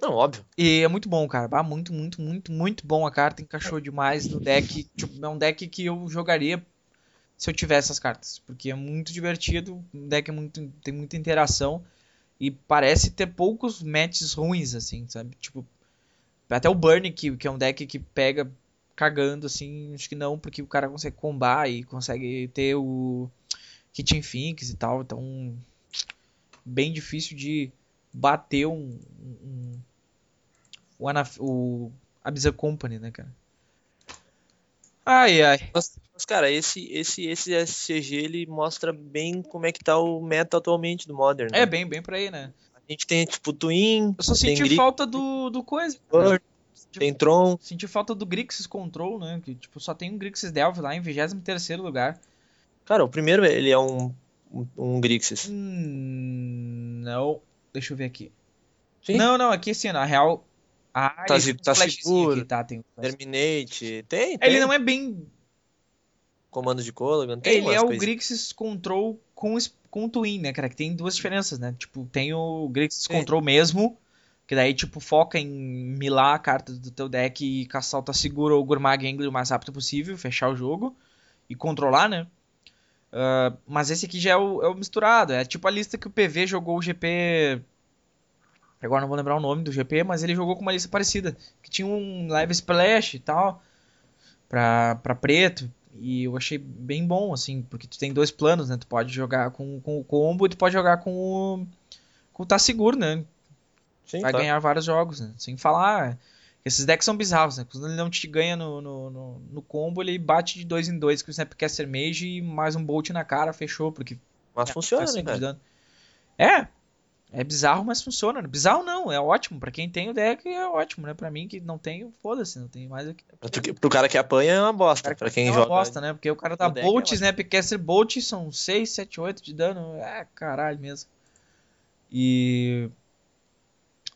Não, óbvio. E é muito bom, cara. Ah, muito, muito, muito, muito bom a carta. Encaixou demais no deck. Tipo, é um deck que eu jogaria se eu tivesse essas cartas. Porque é muito divertido. O deck é muito, tem muita interação. E parece ter poucos matches ruins, assim, sabe? Tipo, até o Burn, que, que é um deck que pega cagando, assim, acho que não, porque o cara consegue combar e consegue ter o Kitchen Finks e tal. Então, bem difícil de bater um, um, o, Anaf o Abza Company, né, cara? Ai, ai. Mas, mas, cara, esse, esse, esse SCG ele mostra bem como é que tá o meta atualmente do Modern. né? É bem, bem por aí, né? A gente tem, tipo, Twin, Eu só senti Grix, falta do, do coisa. Bird, tem Tron. Senti falta do Grixis Control, né? Que, tipo, só tem um Grixis Delve lá em 23º lugar. Cara, o primeiro ele é um, um, um Grixis. Hum, não. Deixa eu ver aqui. Sim. Não, não, aqui assim, na real. Ah, Tá tem um tá seguro. aqui, tá, tem um. Terminate, tem, tem. Ele não é bem. Comando de Colligan, tem Ele é o coisas. Grixis Control com, com o Twin, né, cara? Que tem duas diferenças, né? Tipo, tem o Grixis Sim. Control mesmo, que daí, tipo, foca em milar a carta do teu deck e caçar o tá seguro ou o Gurmag Angler o mais rápido possível, fechar o jogo e controlar, né? Ah, mas esse aqui já é o, é o misturado, é tipo a lista que o PV jogou o GP. Agora não vou lembrar o nome do GP, mas ele jogou com uma lista parecida. Que tinha um Live Splash e tal. Pra, pra preto. E eu achei bem bom, assim, porque tu tem dois planos, né? Tu pode jogar com, com o combo e tu pode jogar com o. Com o tá seguro, né? Sim, Vai tá. ganhar vários jogos, né? Sem falar. Esses decks são bizarros, né? Quando ele não te ganha no, no, no, no combo, ele bate de dois em dois com o Snapcaster Mage e mais um Bolt na cara, fechou, porque Mas funciona, faz né. É, é bizarro, mas funciona. né? Bizarro não, é ótimo. Pra quem tem o deck é ótimo, né? Pra mim que não tenho, foda-se, não tenho mais. Pra tu- Pro cara que apanha é uma bosta. Pra quem é uma joga. bosta, né? Porque o cara dá é Bolt, ótimo. Snapcaster Bolt, são 6, 7, 8 de dano. É, caralho mesmo. E.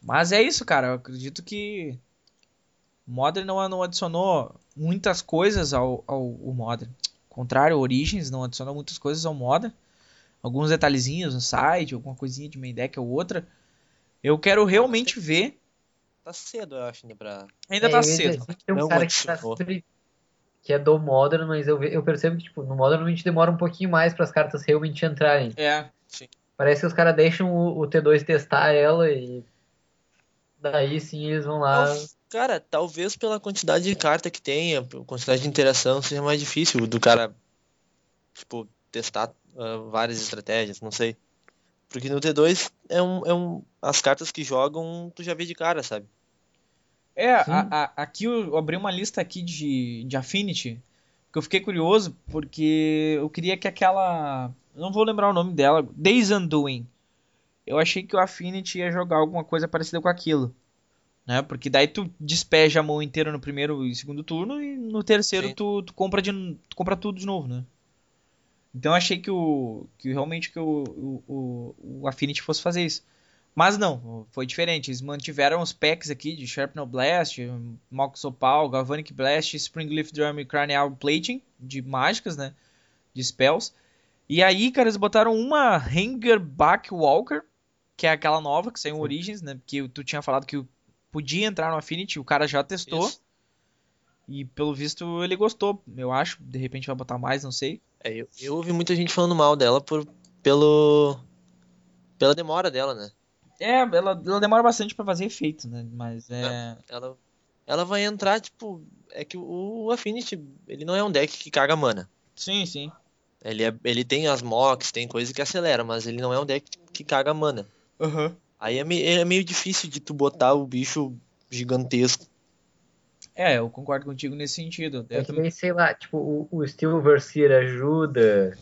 Mas é isso, cara. Eu acredito que. Modern não, não adicionou muitas coisas ao, ao, ao Modern. Ao contrário, o Origins não adicionou muitas coisas ao Modern. Alguns detalhezinhos no site, alguma coisinha de main deck ou outra. Eu quero realmente ver. Tá cedo, eu acho, ainda pra. Ainda É, tá cedo. Tem um Não cara que tá sempre. Que é do Modern, mas eu, eu percebo que, tipo, no Modern a gente demora um pouquinho mais para as cartas realmente entrarem. É. Parece que os caras deixam o, o T2 testar ela e. Daí sim eles vão lá. Cara, talvez pela quantidade de carta que tem, a quantidade de interação, seja mais difícil do cara, tipo, testar ah, várias estratégias, não sei. Porque no T2 é um, é um. As cartas que jogam, tu já vê de cara, sabe? É, a- a- aqui eu abri uma lista aqui de, de Affinity, que eu fiquei curioso, porque eu queria que aquela, eu não vou lembrar o nome dela, Days Undoing, eu achei que o Affinity ia jogar alguma coisa parecida com aquilo, né, porque daí tu despeja a mão inteira no primeiro e segundo turno, e no terceiro tu, tu compra de, tu compra tudo de novo, né. Então eu achei que o que realmente que o, o, o, Affinity fosse fazer isso. Mas não, foi diferente. Eles mantiveram os packs aqui de Sharpnel Blast, Mox Opal, Galvanic Blast, Springleaf Drum e Cranial Plating, de mágicas, né? De spells. E aí, cara, eles botaram uma Hangerback Walker, que é aquela nova que saiu em Origins, né? Que tu tinha falado que podia entrar no Affinity, o cara já testou. Isso. E pelo visto ele gostou, eu acho. De repente vai botar mais, não sei. É, eu, eu ouvi muita gente falando mal dela por, pelo, pela demora dela, né? É, ela, ela demora bastante pra fazer efeito, né? Mas é. Ela, ela vai entrar, tipo. É que o, Affinity, ele não é um deck que caga mana. Sim, sim. Ele, é, ele tem as mocks, tem coisa que acelera, mas ele não é um deck que caga mana. Aham. Aí é, me- é meio difícil de tu botar o bicho gigantesco. É, eu concordo contigo nesse sentido. É Eu que também- nem, sei lá, tipo, o, o Steel Overseer ajuda.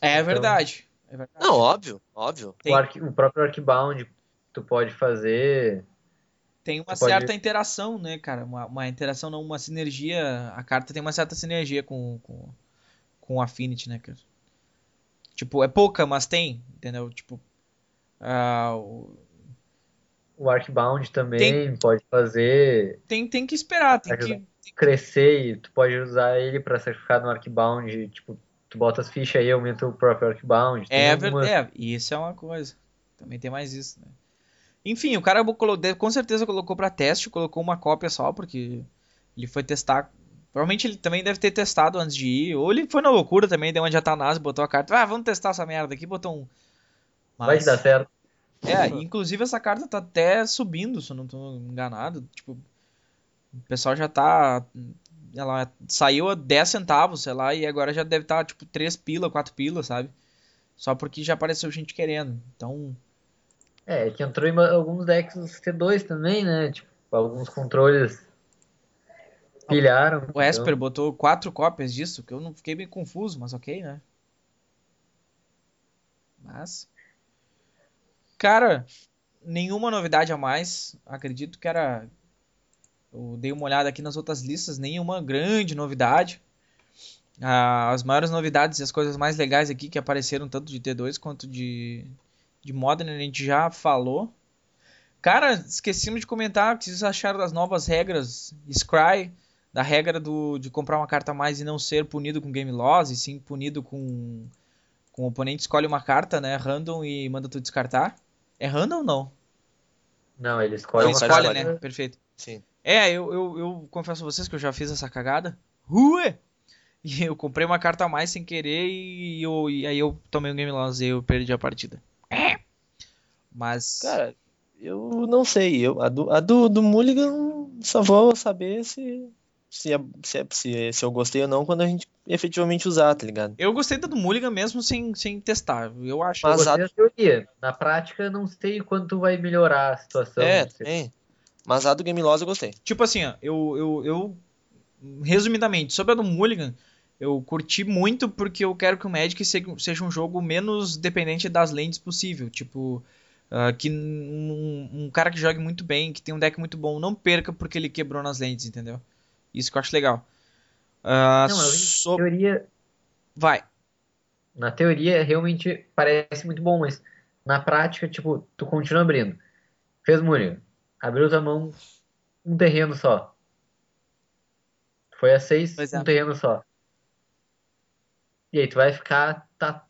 É Então- verdade. É verdade. Não, óbvio, óbvio. Tem- O, o próprio Arcbound tu pode fazer. Tem uma pode- certa interação, né, cara? Uma, uma interação, não, uma sinergia. A carta tem uma certa sinergia com, com, com o Affinity, né, cara? Tipo, é pouca, mas tem, entendeu? Tipo. ah, o- Arcbound também pode fazer tem, tem que esperar, tem que. crescer e tu pode usar ele pra sacrificar no Arcbound. Tipo, tu bota as fichas aí, aumenta o próprio Arcbound. Tem É algumas- verdade. É, isso é uma coisa. Também tem mais isso, né? Enfim, o cara com certeza colocou pra teste, colocou uma cópia só, porque ele foi testar. Provavelmente ele também deve ter testado antes de ir. Ou ele foi na loucura também, deu uma de Atanás, botou a carta. Ah, vamos testar essa merda aqui, botou um. Vai que dá certo. É, inclusive essa carta tá até subindo, se eu não tô enganado. Tipo, o pessoal já tá. Ela saiu a 10 centavos, sei lá, e agora já deve estar, tipo, 3 pila, 4 pila, sabe? Só porque já apareceu gente querendo. Então, É, que entrou em alguns decks dos T2 também, né? Tipo, alguns controles pilharam. o Esper então- botou 4 cópias disso, que eu não fiquei bem confuso, mas ok, né? Mas. Cara, nenhuma novidade a mais. Acredito que era. Eu dei uma olhada aqui nas outras listas, nenhuma grande novidade. Ah, as maiores novidades e as coisas mais legais aqui que apareceram tanto de T2 quanto de, de Modern a gente já falou. Cara, esquecemos de comentar o que vocês acharam das novas regras Scry, da regra do, de comprar uma carta a mais e não ser punido com game loss, e sim punido com, com o oponente escolhe uma carta, né, random e manda tu descartar. É random ou não? Não, ele escolhe Não, uma só escolhe, carta. né? Perfeito. Sim. É, eu, eu, eu confesso a vocês que eu já fiz essa cagada. Ué! E eu comprei uma carta a mais sem querer e, eu, e aí eu tomei um game loss e eu perdi a partida. É. Mas. Cara, eu não sei. Eu, a do, a do, do Mulligan só vou saber se, se, é- se, é- se, se eu gostei ou não quando a gente efetivamente usar, tá ligado? Eu gostei da do Mulligan mesmo sem, sem testar. Eu acho. Mas a- da teoria. Na prática, não sei quanto vai melhorar a situação. É, tem. Mas a do Game Loss eu gostei. Tipo assim, ó, eu, eu, eu. Resumidamente, sobre a do Mulligan, eu curti muito porque eu quero que o Magic seja, seja um jogo menos dependente das lentes possível. Tipo, ah, que um, um cara que jogue muito bem, que tem um deck muito bom, não perca porque ele quebrou nas lentes, entendeu? Isso que eu acho legal. Ah, Não, eu- so- Teoria, Vai. na teoria, realmente parece muito bom, mas na prática, tipo, tu continua abrindo. Fez Mulligan. Abriu tua mão um terreno só. Foi a seis, Pois é. um terreno só. E aí tu vai ficar, tá,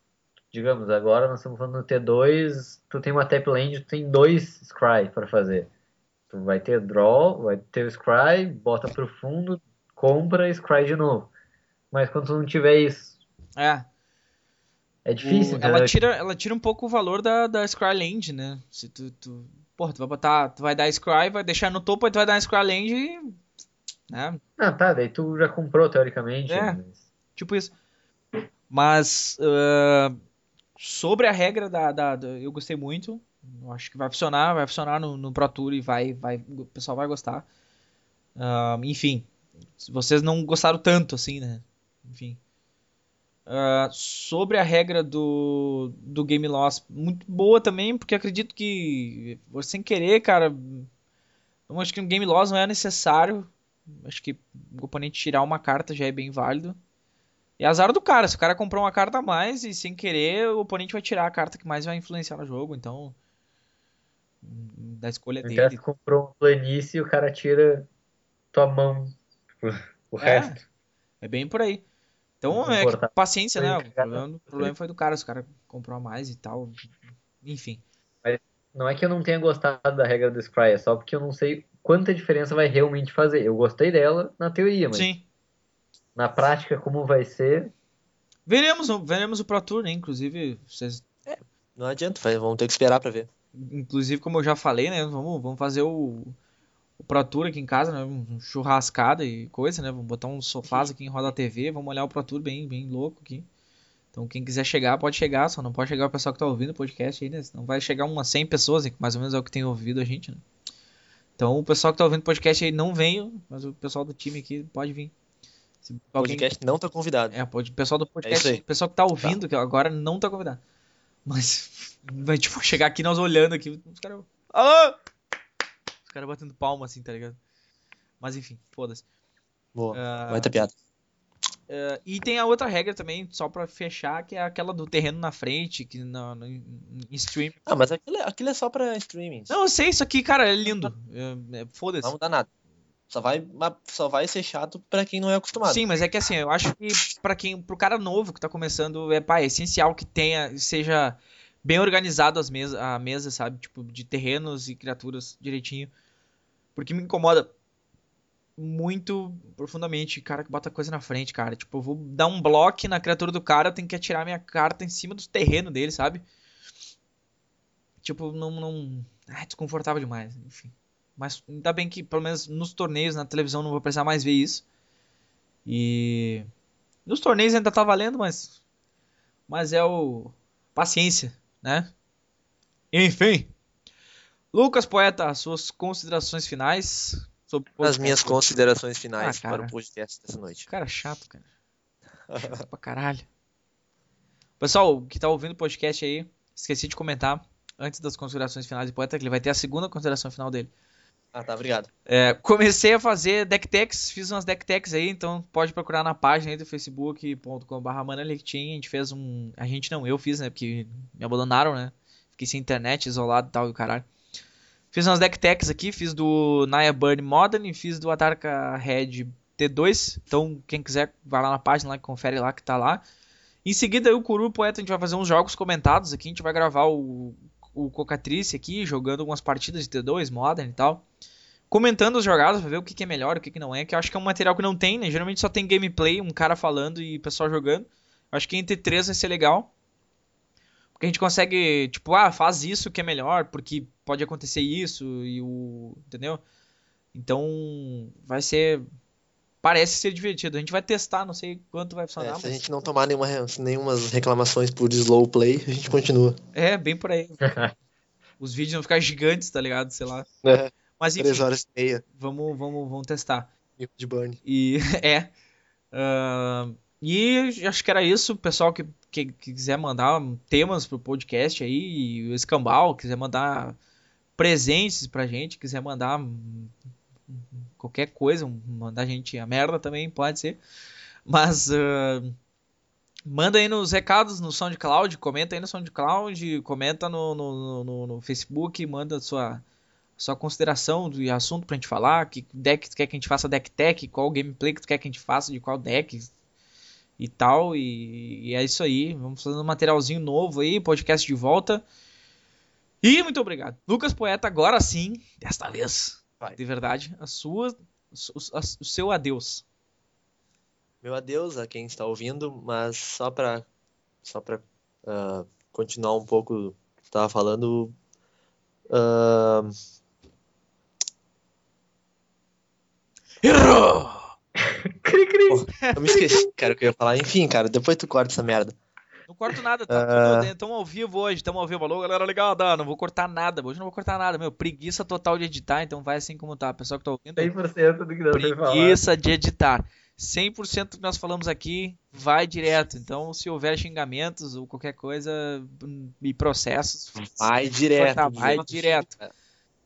digamos, agora nós estamos falando no T2, tu tem uma tap land, tu tem dois scry para fazer. Tu vai ter draw, vai ter o scry, bota pro fundo, compra, scry de novo. Mas quando tu não tiver isso, É. é difícil, O- ela, tira, ela tira um pouco o valor da, da Scryland, né? Se tu, tu. Porra, tu vai botar. Tu vai dar Scry, vai deixar no topo, aí tu vai dar Scryland e. Né? Ah, tá, daí tu já comprou, teoricamente. É. mas- Tipo isso. Mas. ah, sobre a regra da, da, da- Eu gostei muito. Acho que vai funcionar, vai funcionar no, no Pro Tour e vai, vai, o pessoal vai gostar. Ah, enfim. Vocês não gostaram tanto assim, né? Enfim. Ah, sobre a regra do, do Game Loss, muito boa também, porque acredito que sem querer, cara, eu acho que um Game Loss não é necessário. Acho que o oponente tirar uma carta já é bem válido. E é azar do cara, se o cara comprou uma carta a mais e sem querer, o oponente vai tirar a carta que mais vai influenciar no jogo, então da escolha interessa dele. que comprou um planície e o cara tira tua mão. O É. resto. É bem por aí. Então, Não é paciência, né? O problema, o problema foi do cara, se o cara comprou a mais e tal. Enfim. Não é que eu não tenha gostado da regra do Scry, é só porque eu não sei quanta diferença vai realmente fazer. Eu gostei dela na teoria, mas Sim. na prática, como vai ser. Veremos, o- veremos o Pro Tour, né? Inclusive, vocês Não adianta, vai- vamos ter que esperar pra ver. Inclusive, como eu já falei, né? Vamos, vamos fazer o, o Pro Tour aqui em casa, né? Um churrascada e coisa, né? Vamos botar uns sofás aqui em roda TV, vamos olhar o Pro Tour bem, bem louco aqui. Então, quem quiser chegar, pode chegar, só não pode chegar o pessoal que tá ouvindo o podcast aí, né? Senão vai chegar umas 100 pessoas, que mais ou menos é o que tem ouvido a gente, né? Então, o pessoal que tá ouvindo o podcast aí não veio, mas o pessoal do time aqui pode vir. Se O alguém- podcast não tá convidado. é, pode, o pessoal do podcast, aí. o pessoal que tá ouvindo, que agora não tá convidado. Mas vai, tipo, chegar aqui nós olhando aqui, os caras. Alô! Os caras batendo palma assim, tá ligado? Mas enfim, foda-se. Boa, Ah, vai ter piada. ah, e tem a outra regra também, só pra fechar, que é aquela do terreno na frente, que no, no- em stream. Ah, mas aquilo é, aquilo é só pra streaming. Não, eu sei, isso aqui, cara, é lindo. É, é, foda-se. Não muda nada. Só vai, só vai ser chato pra quem não é acostumado. Sim, mas é que assim, eu acho que para quem, pro cara novo que tá começando, é, pá, é essencial que tenha, seja bem organizado as mesas, a mesa, sabe? Tipo, de terrenos e criaturas direitinho. Porque me incomoda muito profundamente, cara que bota coisa na frente, cara. Tipo, eu vou dar um bloco na criatura do cara, eu tenho que atirar minha carta em cima do terreno dele, sabe? Tipo, não, não... Ah, desconfortável demais, enfim. Mas ainda bem que, pelo menos nos torneios, na televisão, não vou precisar mais ver isso. E nos torneios ainda tá valendo, mas mas é o paciência, né? Enfim. Lucas Poeta, suas considerações finais sobre As minhas considerações finais Ah, para o podcast dessa noite. Cara chato, cara. Chato pra caralho. Pessoal, que tá ouvindo o podcast aí, esqueci de comentar antes das considerações finais do Poeta que ele vai ter a segunda consideração final dele. Ah, tá, obrigado. É, comecei a fazer deck techs, fiz umas deck techs aí, então pode procurar na página aí do facebook.com.br a gente fez um, a gente não, eu fiz, né, porque me abandonaram, né, fiquei sem internet, isolado e tal, e o caralho. Fiz umas deck techs aqui, fiz do Naya Burn Modern e fiz do Atarka Red T2, então quem quiser vai lá na página lá, confere lá que tá lá. Em seguida, eu, Curu Poeta, a gente vai fazer uns jogos comentados aqui, a gente vai gravar o, o Cocatrice aqui, jogando algumas partidas de T2, Modern e tal comentando os jogadas pra ver o que, que é melhor, o que, que não é, que eu acho que é um material que não tem, né? Geralmente só tem gameplay, um cara falando e o pessoal jogando. Eu acho que entre três vai ser legal. Porque a gente consegue, tipo, ah, faz isso que é melhor, porque pode acontecer isso e o. Entendeu? Então, vai ser. Parece ser divertido. A gente vai testar, não sei quanto vai É, funcionar, se a mas. gente não tomar nenhuma, nenhumas reclamações por slow play, a gente continua. É, bem por aí. Os vídeos vão ficar gigantes, tá ligado? Sei lá. É, Mas enfim, três horas e meia vamos, vamos, vamos testar. de burn. E é. ah, e acho que era isso. O pessoal que, que, que quiser mandar temas pro podcast aí, e o Escambau, quiser mandar presentes pra gente, quiser mandar qualquer coisa, mandar a gente a merda também, pode ser. Mas ah, manda aí nos recados no SoundCloud, comenta aí no SoundCloud, comenta no, no, no, no Facebook, manda sua sua consideração do assunto pra gente falar, que deck tu quer que a gente faça deck tech, qual gameplay que tu quer que a gente faça de qual deck e tal, e, e é isso aí, vamos fazendo um materialzinho novo aí, podcast de volta. E muito obrigado. Lucas Poeta, agora sim, desta vez, Vai. de verdade, a sua, o, a- o seu adeus. Meu adeus a quem está ouvindo, mas só para só para continuar um pouco o que você estava falando. ah, Errou! Cri, cri. eu me esqueci, cara, o que eu ia falar. Enfim, cara, depois tu corta essa merda. Não corto nada, tá tamo ao vivo hoje, tamo ao vivo, alô galera ligada, não vou cortar nada, hoje não vou cortar nada, meu, preguiça total de editar, então vai assim como tá, pessoal que tá ouvindo, 100% do que falar. preguiça de editar. 100% do que nós falamos aqui vai direto. Então, se houver xingamentos ou qualquer coisa e processos, Vai direto. cortar, vai direto.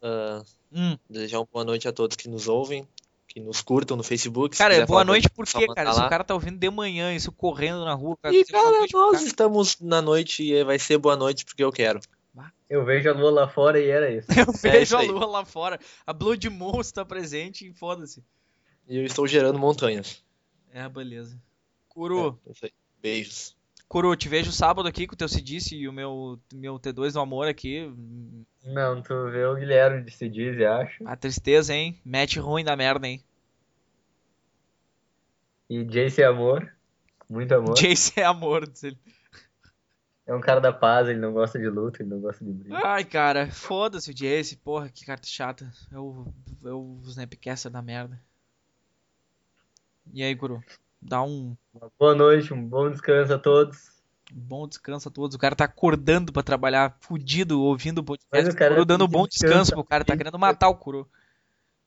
Ah, Hum. desejar uma boa noite a todos que nos ouvem, que nos curtam no Facebook. Cara, quiser boa noite por quê, cara? Se o cara tá ouvindo de manhã, isso correndo na rua, cara, E, boa cara, noite nós cara. estamos na noite e vai ser boa noite porque eu quero. Eu vejo a lua lá fora e era isso. Eu É vejo isso a lua lá fora. A Blood Moon está presente e foda-se. E eu estou gerando montanhas. É, beleza. Kuro, É, isso aí. Beijos. Kuro, te vejo sábado aqui com o teu Cidice e o meu, meu T2 do amor aqui. Não, tu vê o Guilherme de se diz e acho. A tristeza, hein? Match ruim da merda, hein? E Jace é amor. Muito amor. Jace é amor. diz ele. É um cara da paz, ele não gosta de luta, ele não gosta de briga. Ai, cara, foda-se o Jace. Porra, que carta chata. É o, é o Snapcaster da merda. E aí, Kuro? Dá um Boa noite, um bom descanso a todos. bom descanso a todos. O cara tá acordando pra trabalhar, fudido, ouvindo o podcast. Mas o cara Kuro dando um bom descanso pro cara. Tá querendo matar o Kuro.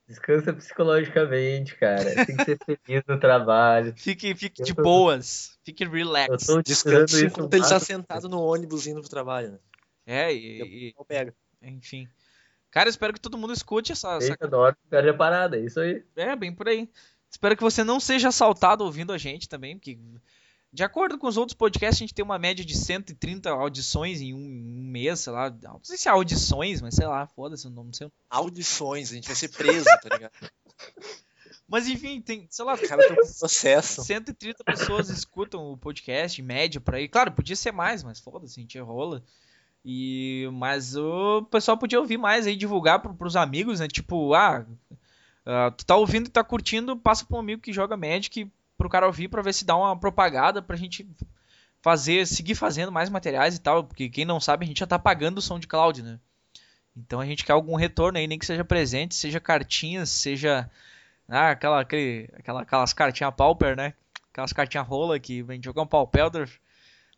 Descansa psicologicamente, cara. Tem que ser feliz no trabalho. Fique, fique Eu de tô- boas. Fique Eu relax. tô Descanso descansando isso enquanto ele está sentado no ônibus indo pro trabalho, né? É, e, Não pega. e- enfim. Cara, espero que todo mundo escute essa, essa Deita, dorme, perde a parada, é isso aí. É, bem por aí. Espero que você não seja assaltado ouvindo a gente também, porque de acordo com os outros podcasts, a gente tem uma média de 130 audições em um, um mês, sei lá. Não sei se é audições, mas sei lá, foda-se, eu não sei. Audições, a gente vai ser preso, tá ligado? Mas enfim, tem, sei lá, O cara tá com processo. 130 pessoas escutam o podcast, em média, por aí. Claro, podia ser mais, mas foda-se, a gente rola. E, mas o pessoal podia ouvir mais aí, divulgar pro, pros amigos, né? Tipo, ah, ah, tu tá ouvindo e tá curtindo, passa pra um amigo que joga Magic pro cara ouvir pra ver se dá uma propagada pra gente fazer, seguir fazendo mais materiais e tal. Porque quem não sabe, a gente já tá pagando o SoundCloud, né? Então a gente quer algum retorno aí, nem que seja presente, seja cartinhas, seja ah, aquela, aquele, aquela, aquelas cartinhas pauper, né? Aquelas cartinhas rola que vem jogar um paupelder.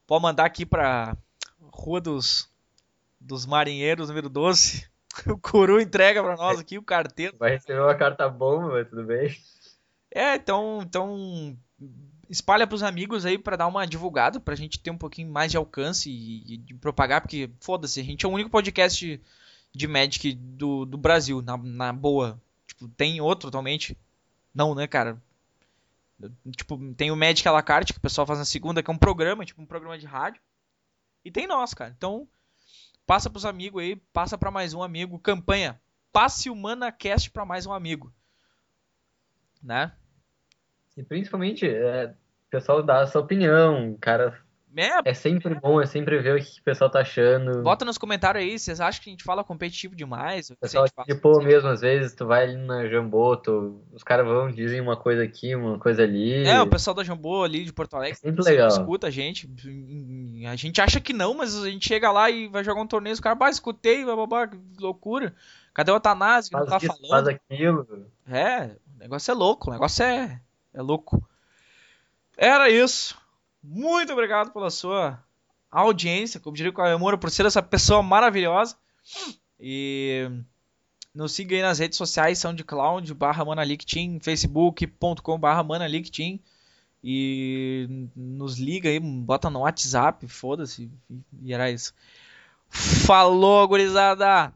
Pode mandar aqui pra Rua dos, dos Marinheiros, número 12. O Curu entrega pra nós aqui o carteiro. Vai receber uma carta bomba, mas tudo bem. É, então, então espalha pros amigos aí pra dar uma divulgada, pra gente ter um pouquinho mais de alcance e, e de propagar, porque foda-se, a gente é o único podcast de, de Magic do, do Brasil, na, na boa. Tipo, tem outro atualmente? Não, né, cara? Tipo, tem o Magic à la carte, que o pessoal faz na segunda, que é um programa, tipo um programa de rádio. E tem nós, cara. Então, passa pros amigos aí, passa pra mais um amigo. Campanha, passe o ManaCast pra mais um amigo. Né? E principalmente, é, o pessoal dá a sua opinião, cara. É, É sempre bom, é sempre ver o que o pessoal tá achando. Bota nos comentários aí, vocês acham que a gente fala competitivo demais? O pessoal pô mesmo, às vezes, tu vai ali na Jamboto, os caras vão, dizem uma coisa aqui, uma coisa ali. É, o pessoal da Jambô ali de Porto Alegre É sempre legal. escuta a gente. A gente acha que não, mas a gente chega lá e vai jogar um torneio, os caras, bah, escutei, bababá, que loucura. Cadê o Atanásio que não Faz tá isso, faz falando? aquilo. É, o negócio é louco, o negócio é, é louco. Era isso. Muito obrigado pela sua audiência, como diria o Caemura, por ser essa pessoa maravilhosa. E nos siga aí nas redes sociais, SoundCloud, barra Manalicteam, facebook.com barra Manalicteam. E nos liga aí, bota no WhatsApp, foda-se. E era isso. Falou, gurizada!